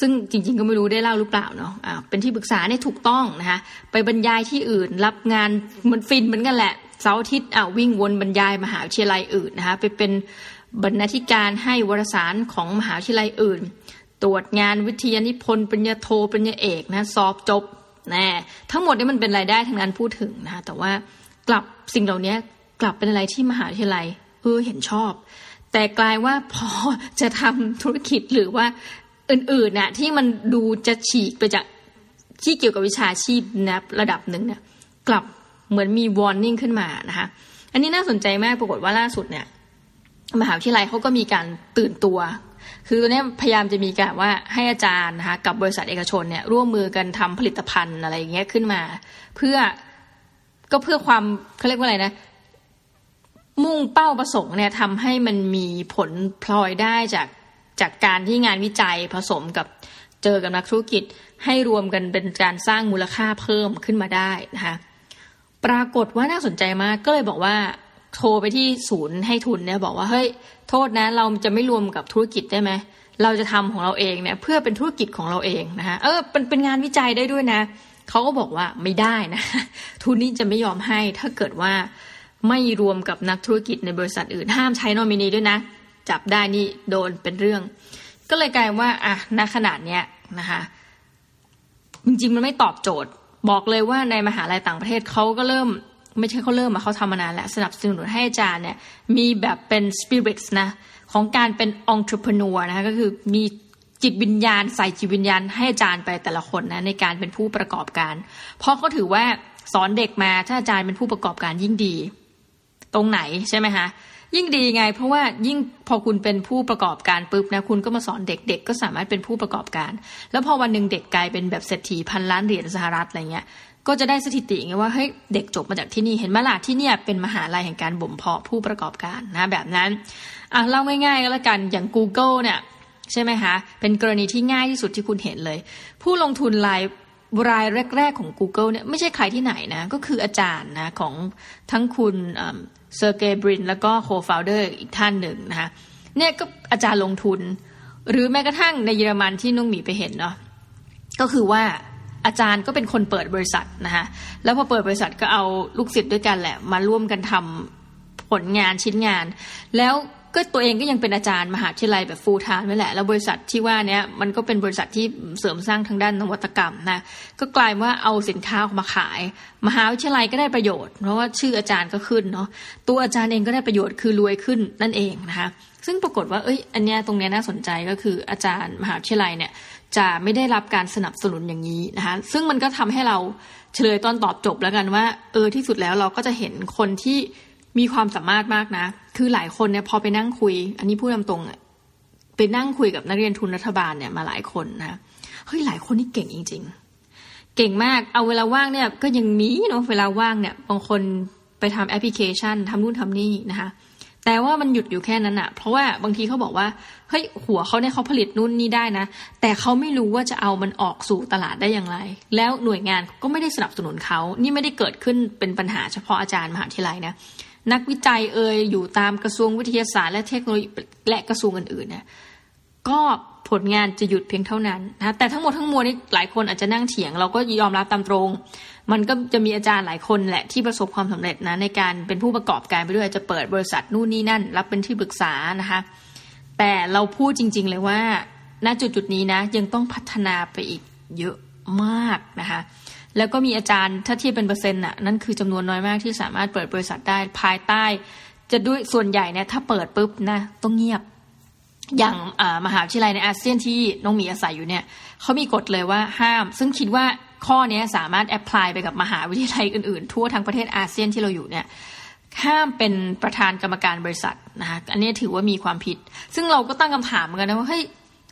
ซึ่งจริงๆก็ไม่รู้ได้เล่าหรือเปล่าเนาะเป็นที่ปรึกษาเนี่ยถูกต้องนะคะไปบรรยายที่อื่น รับงานมันฟินเหมือนกันแหละเสาร์อาทิตย์อ่าวิ่งวนบรรยายมหาวิทยาลัยอื่นนะคะไปเป็น บรรณาธิการให้วารสารของมหาวิทยาลัยอื่น ตรวจงานวิทยานิพนธ์ปริญญาโทปริญญาเอกนะสอบจบนะทั้งหมดนี้มันเป็นรายได้ทั้งนั้นพูดถึงนะคะแต่ว่ากลับสิ่งเหล่านี้กลับเป็นอะไรที่มหาวิทยาลัยเออเห็นชอบ แต่กลายว่าพอจะทำธุรกิจหรือว่าอื่นๆน่ะที่มันดูจะฉีกไปจากที่เกี่ยวกับวิชาชีพนะระดับหนึ่งเนี่ยกลับเหมือนมีวอร์นิ่งขึ้นมานะคะอันนี้น่าสนใจมากปรากฏว่าล่าสุดเนี่ย มหาวิทยาลัยเขาก็มีการตื่นตัว คือตอนนี้พยายามจะมีการว่าให้อาจารย์นะคะกับบริษัทเอกชนเนี่ยร่วมมือกันทำผลิตภัณฑ์อะไรอย่างเงี้ยขึ้นมา เพื่อก็เพื่อความเขาเรียกว่าอะไรนะมุ่งเป้าประสงค์เนี่ยทำให้มันมีผลพลอยได้จากจากการที่งานวิจัยผสมกับเจอกับนักธุรกิจให้รวมกันเป็นการสร้างมูลค่าเพิ่มขึ้นมาได้นะคะปรากฏว่าน่าสนใจมากก็เลยบอกว่า โทรไปที่ศูนย์ให้ทุนเนี่ยบอกว่าเฮ้ยโทษนะเราจะไม่รวมกับธุรกิจได้ไหมเราจะทำของเราเองเนี่ยเพื่อเป็นธุรกิจของเราเองนะคะเออเป็นเป็นงานวิจัยได้ด้วยนะเขาก็บอกว่าไม่ได้นะทุนนี้จะไม่ยอมให้ถ้าเกิดว่าไม่รวมกับนักธุรกิจในบริษัทอื่นห้ามใช้นอมินีด้วยนะ จับได้นี่โดนเป็นเรื่อง ก็เลยกลายว่าอะณขนาดเนี้ยนะคะจริงๆมันไม่ตอบโจทย์ บอกเลยว่าในมหาลัยต่างประเทศเขาก็เริ่ม ไม่ใช่เขาเริ่มมาเขาทำมานานแล้ว สนับสนุนให้อาจารย์เนี่ยมีแบบเป็นสปิริตนะของการเป็นองค์ประกอบนะคะก็คือมีจิตวิญญาณใส่จิตวิญญาณให้อาจารย์ไปแต่ละคนนะในการเป็นผู้ประกอบการ เพราะเขาถือว่าสอนเด็กมาถ้าอาจารย์เป็นผู้ประกอบการยิ่งดี ตรงไหนใช่ไหมคะยิ่งดีไง เพราะว่ายิ่งพอคุณเป็นผู้ประกอบการปุ๊บนะคุณก็มาสอนเด็กๆก็สามารถเป็นผู้ประกอบการ แล้วพอวันหนึ่งเด็กกลายเป็นแบบเศรษฐีพันล้านเหรียญสหรัฐอะไรเงี้ย ก็จะได้สถิติไงว่าเฮ้ยเด็กจบมาจากที่นี่เห็นไหมล่ะที่เนี่ยเป็นมหาลัยแห่งการบ่มเพาะผู้ประกอบการนะแบบนั้นอะเล่าง่ายๆก็แล้วกันอย่าง Google เนี่ยใช่ไหมคะเป็นกรณีที่ง่ายที่สุดที่คุณเห็นเลย ผู้ลงทุนรายรายแรก ๆ ของ Google เนี่ยไม่ใช่ใครที่ไหนนะก็คืออาจารย์นะของทั้งคุณเซอร์เกย์บรินแล้วก็ co-founder อีกท่านหนึ่งนะคะเนี่ยก็อาจารย์ลงทุน หรือแม้กระทั่งในเยอรมันที่นุ่งหมีไปเห็นเนาะก็คือว่า อาจารย์ก็เป็นคนเปิดบริษัทนะคะแล้วพอเปิดบริษัทก็เอาลูกศิษย์ด้วยกันแหละ มาร่วมกันทำผลงานชิ้นงาน แล้วก็ตัวเองก็ยังเป็นอาจารย์มหาวิทยาลัยแบบฟูลไทม์นี่แหละ แล้วบริษัทที่ว่าเนี้ยมันก็เป็นบริษัทที่เสริมสร้างทางด้านนวัตกรรมนะ ก็กลายว่าเอาสินค้ามาขาย มหาวิทยาลัยก็ได้ประโยชน์ เพราะว่าชื่ออาจารย์ก็ขึ้นเนาะ ตัวอาจารย์เองก็ได้ประโยชน์คือรวยขึ้นนั่นเองนะคะ ซึ่งปรากฏว่า เอ้ย อันเนี้ยตรงเนี้ยน่าสนใจก็คืออาจารย์มหาวิทยาลัยเนี่ย จะไม่ได้รับการสนับสนุนอย่างนี้นะคะซึ่งมันก็ทำให้เราเฉลยตอนตอบจบแล้วกันว่า เออที่สุดแล้วเราก็จะเห็นคนที่มีความสามารถมากนะ คือหลายคนเนี่ยพอไปนั่งคุย อันนี้พูดตรงๆไปนั่งคุยกับนักเรียนทุนรัฐบาลเนี่ยมาหลายคนนะเฮ้ยหลายคนนี่เก่งจริง ๆ เก่งมากเอาเวลาว่างเนี่ยก็ยังมีเนาะเวลาว่างเนี่ยบางคนไปทำแอปพลิเคชันทำนู่นทำนี่นะคะ แต่ว่ามันหยุดอยู่แค่นั้นอะเพราะว่าบางทีเขาบอกว่าเฮ้ยหัวเขาเนี่ยเขาผลิตนู่นนี่ได้นะ แต่เขาไม่รู้ว่าจะเอามันออกสู่ตลาดได้อย่างไร แล้วหน่วยงานก็ไม่ได้สนับสนุนเขานี่ไม่ได้เกิดขึ้นเป็นปัญหาเฉพาะอาจารย์มหาวิทยาลัยนะนักวิจัยเอ่ยอยู่ตามกระทรวงวิทยาศาสตร์และเทคโนโลยีและกระทรวงอื่นๆเนี่ยก็ ผลงานจะหยุดเพียงเท่านั้นนะแต่ทั้งหมดทั้งมวลนี้หลายคนอาจจะนั่งเถียง เราก็ยอมรับตามตรง มันก็จะมีอาจารย์หลายคนแหละที่ประสบความสำเร็จนะในการเป็นผู้ประกอบการไปด้วยจะเปิดบริษัทนู่นนี่นั่น รับเป็นที่ปรึกษานะคะแต่เราพูดจริง ๆ เลยว่าณจุดจุดนี้นะยังต้องพัฒนาไปอีกเยอะมากนะคะแล้วก็มีอาจารย์ถ้าเทียบเป็นเปอร์เซ็นต์น่ะนั่นคือจำนวนน้อยมากที่สามารถเปิดบริษัทได้ภายใต้ จะด้วยส่วนใหญ่เนี่ยถ้าเปิดปุ๊บนะต้องเงียบ อย่างมหาวิทยาลัยในอาเซียนที่น้องมีอาศัยอยู่เนี่ยเขามีกฎเลยว่าห้าม ซึ่งคิดว่าข้อนี้สามารถแอพพลายไปกับมหาวิทยาลัยอื่นๆ ทั่วทั้งประเทศอาเซียนที่เราอยู่เนี่ยห้ามเป็นประธานกรรมการบริษัทนะคะอันนี้ถือว่ามีความผิด ซึ่งเราก็ตั้งคำถามเหมือนกันนะว่าเฮ้ย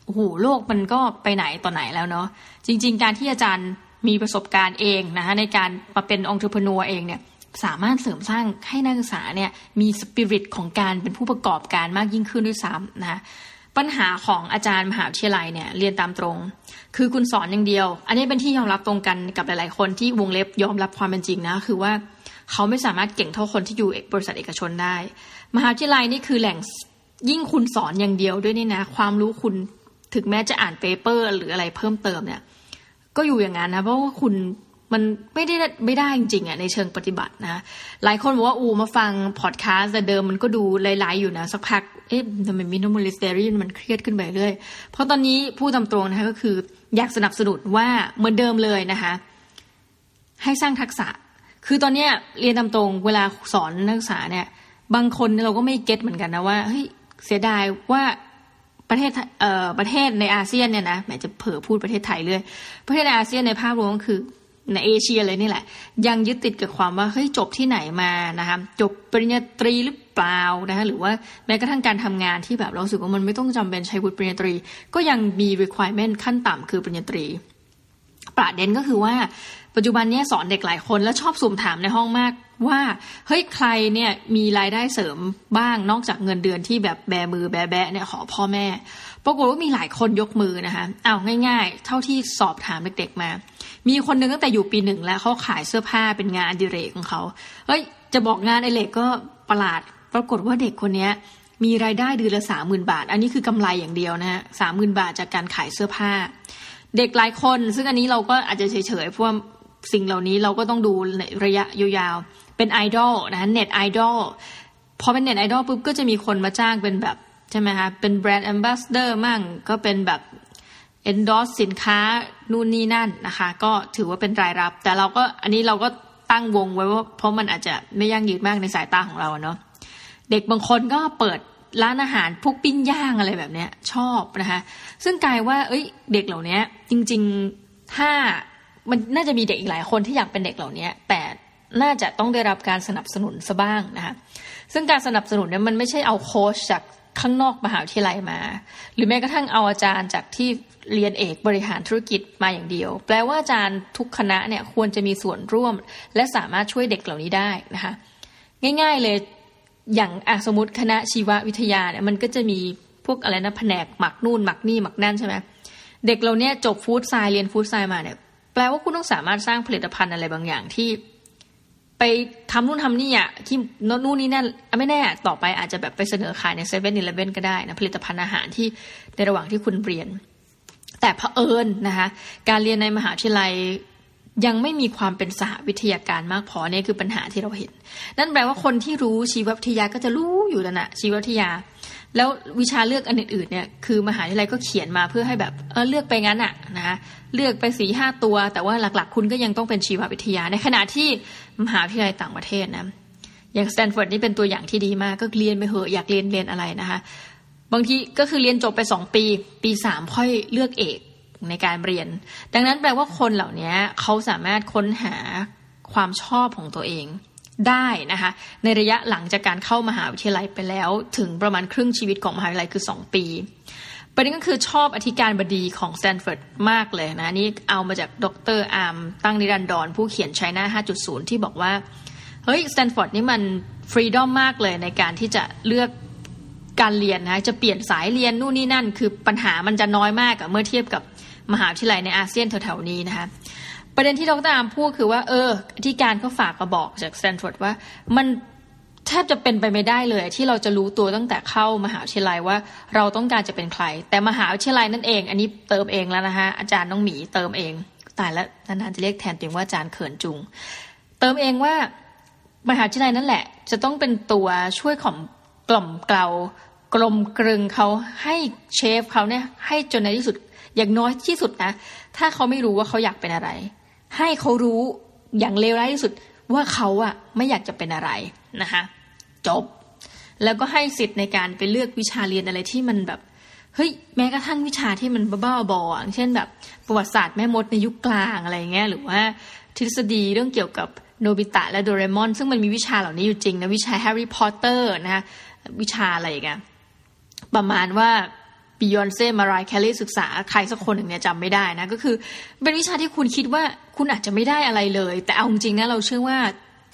โอ้โหโลกมันก็ไปไหนต่อไหนแล้วเนาะจริง ๆ การที่อาจารย์มีประสบการณ์เองนะคะในการมาเป็นองค์ประกอบเองเนี่ย สามารถเสริมสร้างให้นักศึกษาเนี่ยมีสปิริตของการเป็นผู้ประกอบการมากยิ่งขึ้นด้วยซ้ำนะคะปัญหาของอาจารย์มหาวิทยาลัยเนี่ยเรียนตามตรง คือคุณสอนอย่างเดียว อันนี้เป็นที่ยอมรับตรงกันกับหลาย ๆ คนที่วงเล็บยอมรับความเป็นจริงนะคือว่าเขาไม่สามารถเก่งเท่าคนที่อยู่บริษัทเอกชนได้ มหาวิทยาลัยนี่คือแหล่งยิ่งคุณสอนอย่างเดียวด้วยนี่นะ ความรู้คุณถึงแม้จะอ่าน paper หรืออะไรเพิ่มเติมเนี่ย ก็อยู่อย่างนั้นนะเพราะว่าคุณ มันไม่ได้ไม่ได้จริงๆอะในเชิงปฏิบัตินะหลายคนบอกว่าอูมาฟังพอดแคสต์แต่เดิมมันก็ดู light ๆอยู่นะ สักพัก เอ๊ะทำไม Minimalist's Diary มันเครียดขึ้นไปเรื่อย เพราะตอนนี้พูดตามตรงนะคะก็คืออยากสนับสนุนว่าเหมือนเดิมเลยนะคะ ให้สร้างทักษะ คือตอนเนี้ยเรียนตามตรงเวลาสอนนักศึกษาเนี่ย บางคนเราก็ไม่เก็ตเหมือนกันนะว่าเฮ้ยเสียดายว่าประเทศเอ่อประเทศในอาเซียนเนี่ยนะแหมจะเผลอพูดประเทศไทยเลยประเทศในอาเซียนในภาพรวมก็คือ ในเอเชียเลยนี่แหละ ยังยึดติดกับความว่าเฮ้ยจบที่ไหนมานะคะจบปริญญาตรีหรือเปล่านะคะหรือว่าแม้กระทั่งการทำงานที่แบบเราสึกว่ามันไม่ต้องจำเป็นใช้วุฒิปริญญาตรี ก็ยังมี requirement ขั้นต่ำคือปริญญาตรี ประเด็นก็คือว่าปัจจุบันนี้สอนเด็กหลายคนแล้วชอบสุ่มถามในห้องมากว่าเฮ้ยใครเนี่ยมีรายได้เสริมบ้างนอกจากเงินเดือนที่แบบแบมือแบแบะเนี่ยขอพ่อแม่ปรากฏว่ามีหลายคนยกมือนะคะเอาง่าย ๆ เท่าที่สอบถามเด็กๆมา มีคนหนึ่งตั้งแต่อยู่ปีหนึ่งแล้วเขาขายเสื้อผ้าเป็นงานอดิเรกของเขาเฮ้ย จะบอกงานไอเล็กก็ประหลาด ปรากฏว่าเด็กคนนี้มีรายได้เดือนละสามหมื่นบาท อันนี้คือกำไรอย่างเดียวนะฮะสามหมื่นบาทจากการขายเสื้อผ้า เด็กหลายคน ซึ่งอันนี้เราก็อาจจะเฉยๆเพราะว่าสิ่งเหล่านี้เราก็ต้องดูในระยะยาวๆเป็นไอดอลนะเน็ตไอดอลพอเป็นเน็ตไอดอลปุ๊บก็จะมีคนมาจ้างเป็นแบบใช่ไหมคะเป็น brand ambassador มั่งก็เป็นแบบ endorse สินค้านู่นนี่นั่นนะคะ ก็ถือว่าเป็นรายรับ แต่เราก็อันนี้เราก็ตั้งวงไว้ว่าเพราะมันอาจจะไม่ยั่งยืนมากในสายตาของเราเนาะเด็กบางคนก็เปิดร้านอาหารพวกปิ้งย่างอะไรแบบเนี้ย ชอบนะคะซึ่งกลายว่า เอ้ย เด็กเหล่านี้จริงๆถ้ามันน่าจะมีเด็กอีกหลายคนที่อยากเป็นเด็กเหล่านี้แต่น่าจะต้องได้รับการสนับสนุนซะบ้างนะคะซึ่งการสนับสนุนเนี่ยมันไม่ใช่เอาโค้ชจาก ข้างนอกมหาวิทยาลัยมา หรือแม้กระทั่งเอาอาจารย์จากที่เรียนเอกบริหารธุรกิจมาอย่างเดียว แปลว่าอาจารย์ทุกคณะเนี่ยควรจะมีส่วนร่วม และสามารถช่วยเด็กเหล่านี้ได้นะคะ ง่าย ๆเลยอย่างสมมติคณะชีววิทยาเนี่ยมันก็จะมีพวกอะไรนะแผนกหมักนู่นหมักนี่หมักนั่นใช่ไหมเด็กเราเนี่ยจบฟู้ดไซเรียนฟู้ดไซมาเนี่ยแปลว่าคุณต้องสามารถสร้างผลิตภัณฑ์อะไรบางอย่างที่ ไปทำนู่นทำนี่อะที่นู่นนี่นั่นไม่แน่ต่อไปอาจจะแบบไปเสนอขายในเซเว่นอีเลฟเว่นก็ได้นะผลิตภัณฑ์อาหารที่ในระหว่างที่คุณเรียน แต่เผอิญนะคะการเรียนในมหาวิทยาลัยยังไม่มีความเป็นสหวิทยาการมากพอเนี่ยคือปัญหาที่เราเห็น นั่นแปลว่าคนที่รู้ชีววิทยาก็จะรู้อยู่แล้วนะชีววิทยา แล้ววิชาเลือกอันอื่นๆเนี่ยคือมหาวิทยาลัยก็เขียนมาเพื่อให้แบบเออเลือกไปงั้นอะนะเลือกไปสี่ห้าตัว แต่ว่าหลักๆ คุณก็ยังต้องเป็นชีววิทยา ในขณะที่มหาวิทยาลัยต่างประเทศนะอย่างสแตนฟอร์ดนี่เป็นตัวอย่างที่ดีมากก็เรียนไปเหอะอยากเรียนเรียนอะไรนะคะบางทีก็คือเรียนจบไปสองปี ปีสามค่อยเลือกเอกในการเรียน ดังนั้นแปลว่าคนเหล่านี้เขาสามารถค้นหาความชอบของตัวเอง ได้นะคะในระยะหลังจากการเข้ามหาวิทยาลัยไปแล้ว ถึงประมาณครึ่งชีวิตของมหาวิทยาลัยคือ 2 ปีประเด็นก็คือชอบอธิการบดีของสแตนฟอร์ดมากเลยนะนี่เอามาจากดร.อาร์มตั้งนิรันดรผู้เขียน China 5.0 ที่บอกว่า เฮ้ยสแตนฟอร์ดนี่มัน freedom มากเลยในการที่จะเลือกการเรียนนะจะเปลี่ยนสายเรียนนู่นนี่นั่น คือปัญหามันจะน้อยมากเมื่อเทียบกับมหาวิทยาลัยในอาเซียนแถวๆนี้นะคะ ประเด็นที่ดรอามพูดคือว่า เออที่การเขาฝากมาบอกจากสแตนฟอร์ดว่า มันแทบจะเป็นไปไม่ได้เลย ที่เราจะรู้ตัวตั้งแต่เข้ามหาวิทยาลัยว่าเราต้องการจะเป็นใคร แต่มหาวิทยาลัยนั่นเอง อันนี้เติมเองแล้วนะคะอาจารย์น้องหมีเติมเองตายแล้วนานๆจะเรียกแทนตัวเองว่าอาจารย์เขินจุง เติมเองว่ามหาวิทยาลัยนั่นแหละ จะต้องเป็นตัวช่วยข่มกล่อมเกลากลมกลึงเขาให้ shape เขาเนี่ยให้จนในที่สุดอย่างน้อยที่สุดนะ ถ้าเขาไม่รู้ว่าเขาอยากเป็นอะไร ให้เขารู้อย่างเลวร้ายที่สุดว่าเขาอะไม่อยากจะเป็นอะไรนะคะจบ แล้วก็ให้สิทธิ์ในการไปเลือกวิชาเรียนอะไรที่มันแบบเฮ้ยแม้กระทั่งวิชาที่มันบ้าบออย่างเช่นแบบประวัติศาสตร์แม่มดในยุคกลางอะไรเงี้ยหรือว่าทฤษฎีเรื่องเกี่ยวกับโนบิตะและโดเรมอน ซึ่งมันมีวิชาเหล่านี้อยู่จริงนะวิชาแฮร์รี่พอตเตอร์นะวิชาอะไรกันประมาณว่า Beyoncé Mariah Carey ศึกษาใครสักคนหนึ่งเนี่ยจำไม่ได้นะ ก็คือ เป็นวิชาที่คุณคิดว่าคุณอาจจะไม่ได้อะไรเลย แต่เอาจริงๆนะเราเชื่อว่า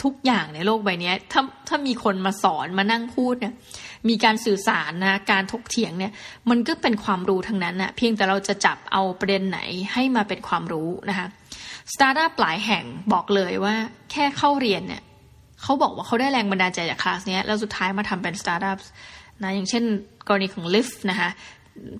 ทุกอย่างในโลกใบนี้ถ้าถ้ามีคนมาสอนมานั่งพูดเนี่ยมีการสื่อสารนะการทกเถียงเนี่ยมันก็เป็นความรู้ทั้งนั้นนะเพียงแต่เราจะจับเอาประเด็นไหนให้มาเป็นความรู้นะคะสตาร์ทอัพหลายแห่งบอกเลยว่าแค่เข้าเรียนเนี่ยเขาบอกว่าเขาได้แรงบันดาลใจจากคลาสเนี้ยแล้วสุดท้ายมาทำเป็นสตาร์ทอัพนะอย่างเช่นกรณีของ Lyft นะคะ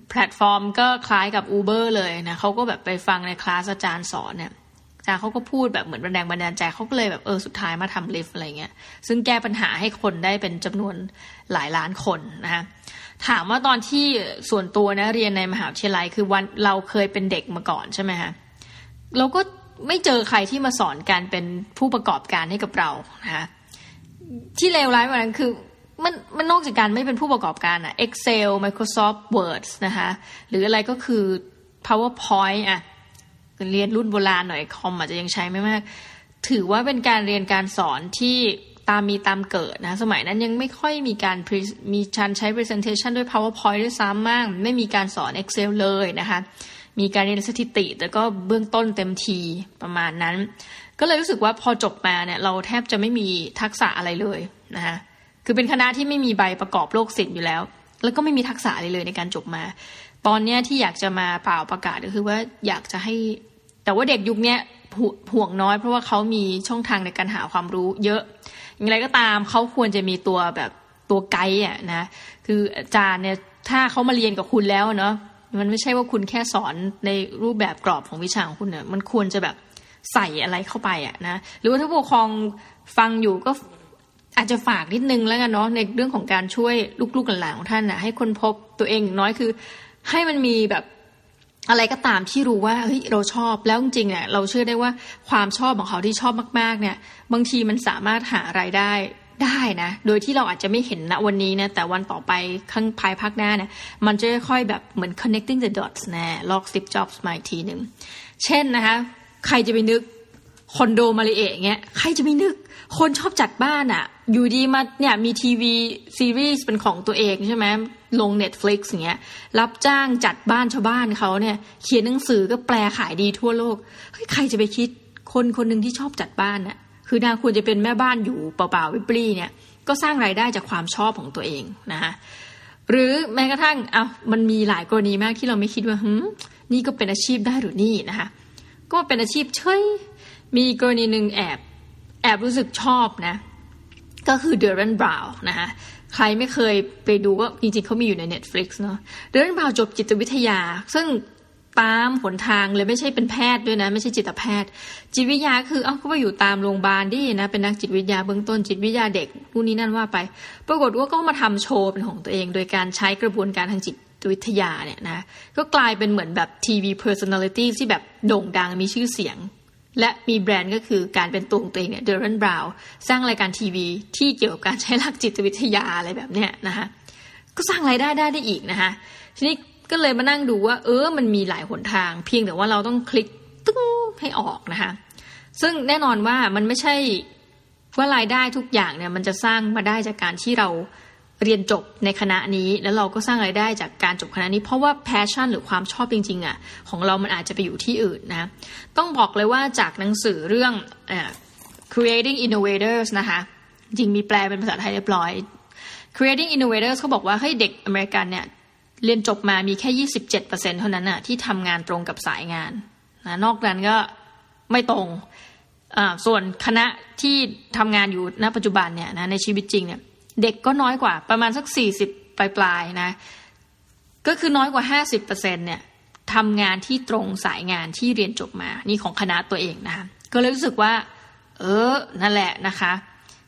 แพลตฟอร์มก็คล้ายกับ Uber เลยนะเขาก็แบบไปฟังในคลาสอาจารย์สอนเนี่ยอาจารย์เขาก็พูดแบบเหมือนแรงบันดาลใจเขาก็เลยแบบเออสุดท้ายมาทำ Lyft อะไรเงี้ยซึ่งแก้ปัญหาให้คนได้เป็นจำนวนหลายล้านคนนะคะถามว่าตอนที่ส่วนตัวนะเรียนในมหาวิทยาลัยคือวันเราเคยเป็นเด็กมาก่อนใช่ไหมคะเราก็ไม่เจอใครที่มาสอนการเป็นผู้ประกอบการให้กับเรานะคะที่เลวร้ายกว่านั้นคือ มันมันนอกจากการไม่เป็นผู้ประกอบการอะ Excel Microsoft Word นะคะ หรืออะไรก็คือ PowerPoint อะเรียนรุ่นโบราณหน่อยคอมอาจจะยังใช้ไม่มาก ถือว่าเป็นการเรียนการสอนที่ตามมีตามเกิดนะสมัยนั้นยังไม่ค่อยมีการมีการใช้ presentation ด้วย PowerPoint ด้วยซ้ำมาก ไม่มีการสอน Excel เลยนะคะมีการเรียนสถิติ แต่ก็เบื้องต้นเต็มทีประมาณนั้น ก็เลยรู้สึกว่าพอจบมาเนี่ยเราแทบจะไม่มีทักษะอะไรเลยนะคะ คือเป็นคณะที่ไม่มีใบประกอบโลกศิลป์อยู่แล้ว แล้วก็ไม่มีทักษะอะไรเลยในการจบมา ตอนเนี้ยที่อยากจะมาเปล่าประกาศก็คือว่าอยากจะให้ แต่ว่าเด็กยุคนี้ห่วงน้อยเพราะว่าเขามีช่องทางในการหาความรู้ เยอะ อย่างไรก็ตามเขาควรจะมีตัวแบบตัวไกด์อะนะ คืออาจารย์เนี่ยถ้าเขามาเรียนกับคุณแล้วเนาะมันไม่ใช่ว่าคุณแค่สอนในรูปแบบกรอบของวิชาของคุณเนี่ยมันควรจะแบบใส่อะไรเข้าไปอะนะ หรือว่าถ้าผู้ปกครองฟังอยู่ก็ อาจจะฝากนิดนึงแล้วกันเนาะในเรื่องของการช่วยลูกๆหลานของท่านนะให้คนพบตัวเองน้อยคือ ให้มันมีแบบอะไรก็ตามที่รู้ว่าเฮ้ยเราชอบแล้วจริงๆเนี่ยเราเชื่อได้ว่าความชอบของเขาที่ชอบมากๆ เนี่ย บางทีมันสามารถหารายได้ได้นะ โดยที่เราอาจจะไม่เห็นณวันนี้นะ แต่วันต่อไปข้างภายภาคหน้าเนี่ยมันจะค่อยแบบเหมือน connecting the dots นะลอกสิบ jobs มาอีกทีหนึ่ง เช่นนะคะ ใครจะไปนึกคอนโดมาริเอะเงี้ย ใครจะไปนึก คนชอบจัดบ้านอะ่ะอยู่ดีมาเนี่ยมีทีวีซีรีส์เป็นของตัวเองใช่ไหมลง Netflix อย่างเงี้ย รับจ้างจัดบ้านชาวบ้านเขาเนี่ย เขียนหนังสือก็แปลขายดีทั่วโลกเฮ้ยใครจะไปคิดคนคนหนึ่งที่ชอบจัดบ้านน่ะ คือนางควรจะเป็นแม่บ้านอยู่เปล่าๆวิปรีเนี่ย ก็สร้างรายได้จากความชอบของตัวเองนะคะหรือแม้กระทั่งเอามันมีหลายกรณีมากที่เราไม่คิดว่าฮึนี่ก็เป็นอาชีพได้หรือนี่นะคะก็เป็นอาชีพเฉยมีกรณีหนึ่งแอบ แอบรู้สึกชอบนะ ก็คือเดรันบราวน์นะคะใครไม่เคยไปดูก็จริงๆเขามีอยู่ใน Netflix เนาะเดรันบราวน์จบจิตวิทยา ซึ่งตามหนทางเลยไม่ใช่เป็นแพทย์ด้วยนะ ไม่ใช่จิตแพทย์ จิตวิทยาคือเอ้าก็ไปอยู่ตามโรงพยาบาลดินะ เป็นนักจิตวิทยาเบื้องต้นจิตวิทยาเด็กผู้นี้นั่นว่าไป ปรากฏว่าก็มาทำโชว์เป็นของตัวเอง โดยการใช้กระบวนการทางจิตวิทยาเนี่ยนะ ก็กลายเป็นเหมือนแบบทีวี personality ที่แบบโด่งดังมีชื่อเสียง และมีแบรนด์ก็คือการเป็นตัวของตัวเองเนี่ยเดรันบราวสร้างรายการทีวีที่เกี่ยวกับการใช้หลักจิตวิทยาอะไรแบบเนี้ยนะคะก็สร้างรายได้ได้ได้อีกนะคะทีนี้ก็เลยมานั่งดูว่า เออมันมีหลายหนทาง เพียงแต่ว่าเราต้องคลิกตึ้งให้ออกนะคะซึ่งแน่นอนว่ามันไม่ใช่ว่ารายได้ทุกอย่างเนี่ยมันจะสร้างมาได้จากการที่เรา เรียนจบในคณะนี้แล้วเราก็สร้างรายได้จากการจบคณะนี้ เพราะว่าแพชชั่นหรือความชอบจริงๆอะของเรามันอาจจะไปอยู่ที่อื่นนะต้องบอกเลยว่าจากหนังสือเรื่อง creating innovators นะคะจริงมีแปลเป็นภาษาไทยเรียบร้อย creating innovators เขาบอกว่าให้เด็กอเมริกันเนี่ยเรียนจบมามีแค่ 27%เท่านั้นน่ะที่ทำงานตรงกับสายงานนะนอกนั้นก็ไม่ตรงส่วนคณะที่ทำงานอยู่ณปัจจุบันเนี่ยนะในชีวิตจริงเนี่ย เด็กก็น้อยกว่าประมาณสักสี่สิบปลายปลายนะ ก็คือน้อยกว่าห้าสิบเปอร์เซ็นเนี่ยทำงานที่ตรงสายงานที่เรียนจบมา นี่ของคณะตัวเองนะคะก็เลยรู้สึกว่า เออ นั่นแหละนะคะ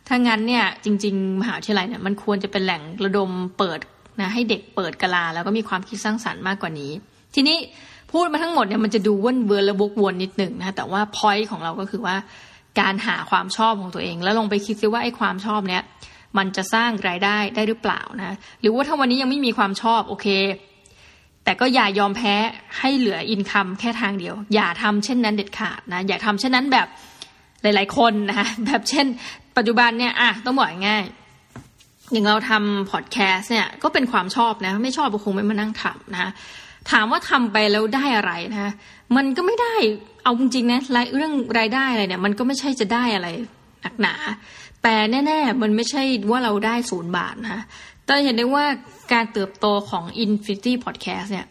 ถ้างั้นเนี่ยจริง ๆ มหาวิทยาลัยเนี่ยมันควรจะเป็นแหล่งระดมเปิดนะให้เด็กเปิดกลา แล้วก็มีความคิดสร้างสารรค์มากกว่านี้ ทีนี้พูดมาทั้งหมดเนี่ยมันจะดูว่นเวอร์และบกวนนิดหนึ่งนะแต่ว่าพอยต์ของเราก็คือว่า การหาความชอบของตัวเอง แล้วลงไปคิดซิว่าไอ้ความชอบเนี้ย มันจะสร้างรายได้ได้หรือเปล่านะหรือว่าถ้าวันนี้ยังไม่มีความชอบโอเค แต่ก็อย่ายอมแพ้ให้เหลืออินคัมแค่ทางเดียว อย่าทำเช่นนั้นเด็ดขาดนะอย่าทำเช่นนั้นแบบหลาย ๆ คนนะแบบเช่น ปัจจุบันเนี่ยอะต้องบอกง่ายอย่างเราทำพอดแคสต์เนี่ยก็เป็นความชอบนะ ไม่ชอบก็คงไม่มานั่งทำนะถามว่าทำไปแล้วได้อะไรนะมันก็ไม่ได้เอาจริงๆนะเรื่องรายได้อะไรเนี่ย มันก็ไม่ใช่จะได้อะไรหนักหนา แต่แน่ๆ มันไม่ใช่ว่าเราได้ศูนย์บาทนะคะแต่เห็นได้ว่าการเติบโตของ Infinity Podcast เนี่ย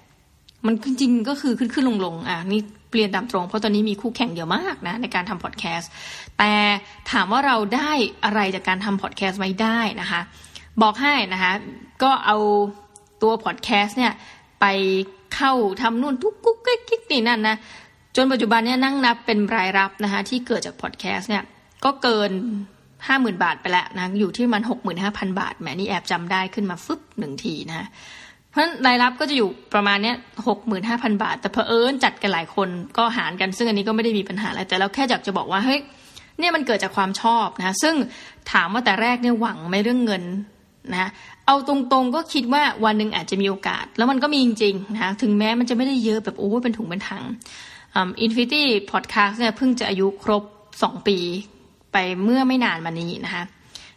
มันจริงๆก็คือขึ้นขึ้นลงลงอะนี่เปลี่ยนตามตรง เพราะตอนนี้มีคู่แข่งเยอะมากนะในการทำพอดแคสต์แต่ถามว่าเราได้อะไรจากการทำพอดแคสต์ไม่ได้นะคะ บอกให้นะคะ ก็เอาตัวพอดแคสต์เนี่ยไปเข้าทำนู่นทุกกุ๊กกิ๊กนี่นั่นนะจนปัจจุบันเนี่ยนั่งนับเป็นรายรับนะคะที่เกิดจากพอดแคสต์เนี่ยก็เกิน ห้าหมื่นบาทไปแล้วนะอยู่ที่มันหกหมื่นห้าพันบาทแหมนี่แอบจำได้ขึ้นมาฟึบหนึ่งทีนะเพราะรายรับก็จะอยู่ประมาณเนี้ยหกหมื่นห้าพันบาท แต่เพอเอิญจัดกันหลายคนก็หารกัน ซึ่งอันนี้ก็ไม่ได้มีปัญหาอะไรแต่เราแค่อยากจะบอกว่าเฮ้ยเนี่ยมันเกิดจากความชอบนะซึ่งถามว่าแต่แรกเนี่ยหวังไม่เรื่องเงินนะเอาตรงๆก็คิดว่าวันหนึ่งอาจจะมีโอกาส แล้วมันก็มีจริงๆนะถึงแม้มันจะไม่ได้เยอะแบบโอ้เป็นถุงเป็นถังInfinity Podcast เนี่ยเพิ่งจะอายุครบสองปี ไปเมื่อไม่นานมานี้นะคะ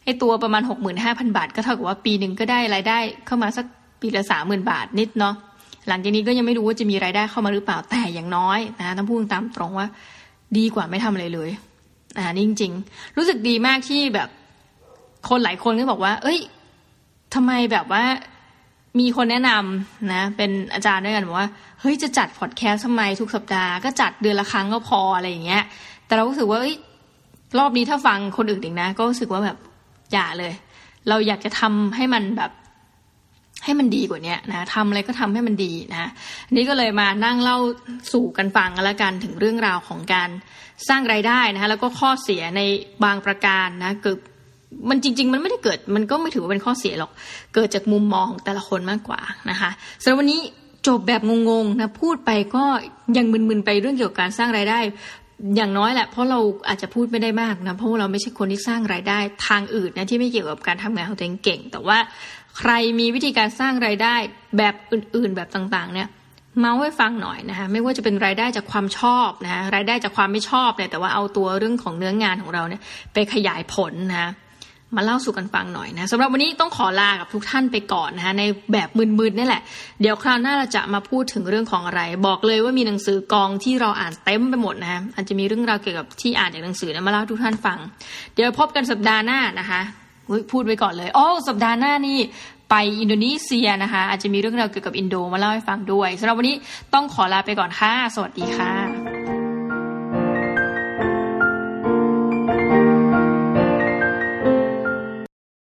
ไอตัวประมาณหกหมื่นห้าพันบาท ก็เท่ากับว่าปีหนึ่งก็ได้รายได้เข้ามาสักปีละสามหมื่นบาทนิดเนาะหลังจากนี้ก็ยังไม่รู้ว่าจะมีรายได้เข้ามาหรือเปล่าแต่อย่างน้อยนะต้องพูดตามตรงว่าดีกว่าไม่ทำอะไรเลยอ่านี่จริง ๆ รู้สึกดีมากที่แบบคนหลายคนก็บอกว่า เอ้ยทำไมแบบว่ามีคนแนะนำนะ เป็นอาจารย์ด้วยกันบอกว่าเฮ้ยจะจัดพอดแคสต์ทำไมทุกสัปดาห์ก็จัดเดือนละครั้งก็พออะไรอย่างเงี้ย แต่เรารู้สึกว่าเอ้ย รอบนี้ถ้าฟังคนอื่นอีกนะ ก็รู้สึกว่าแบบอย่าเลย เราอยากจะทำให้มันแบบ ให้มันดีกว่านี้นะทำอะไรก็ทำให้มันดีนะนี่ก็เลยมานั่งเล่าสู่กันฟังกันแล้วกันถึงเรื่องราวของการสร้างไรายได้นะคะแล้วก็ข้อเสียในบางประการนะเกิดมันจริง ๆ มันไม่ได้เกิด มันก็ไม่ถือว่าเป็นข้อเสียหรอก เกิดจากมุมมองของแต่ละคนมากกว่านะคะสำหรับวันนี้จบแบบงงๆนะพูดไปก็ยังมึนๆไปเรื่องเกี่ยวกับการสร้างไรายได้ อย่างน้อยแหละเพราะเราอาจจะพูดไม่ได้มากนะเพราะาเราไม่ใช่คนที่สร้างรายได้ทางอื่นนะที่ไม่เกี่ยวกับการทำงานของตัวเองเก่ง แต่ว่าใครมีวิธีการสร้างรายได้แบบอื่น ๆ แบบต่างๆ เนี่ยเมาให้ฟังหน่อยนะคะไม่ว่าจะเป็นรายได้จากความชอบนะรายได้จากความไม่ชอบเนี่ยแต่ว่าเอาตัวเรื่องของเนื้องานของเราเนี่ยไปขยายผลนะ มาเล่าสู่กันฟังหน่อยนะสำหรับวันนี้ต้องขอลากับทุกท่านไปก่อนนะคะในแบบมึนๆนี่แหละ เดี๋ยวคราวหน้าเราจะมาพูดถึงเรื่องของอะไร บอกเลยว่ามีหนังสือกองที่เราอ่านเต็มไปหมดนะอาจจะมีเรื่องราวเกี่ยวกับที่อ่านจากหนังสือนะมาเล่าทุกท่านฟัง เดี๋ยวพบกันสัปดาห์หน้านะคะพูดไว้ก่อนเลยโอ้สัปดาห์หน้านี่ไปอินโดนีเซียนะคะ อาจจะมีเรื่องราวเกี่ยวกับอินโดมาเล่าให้ฟังด้วยสำหรับวันนี้ต้องขอลาไปก่อนค่ะ สวัสดีค่ะ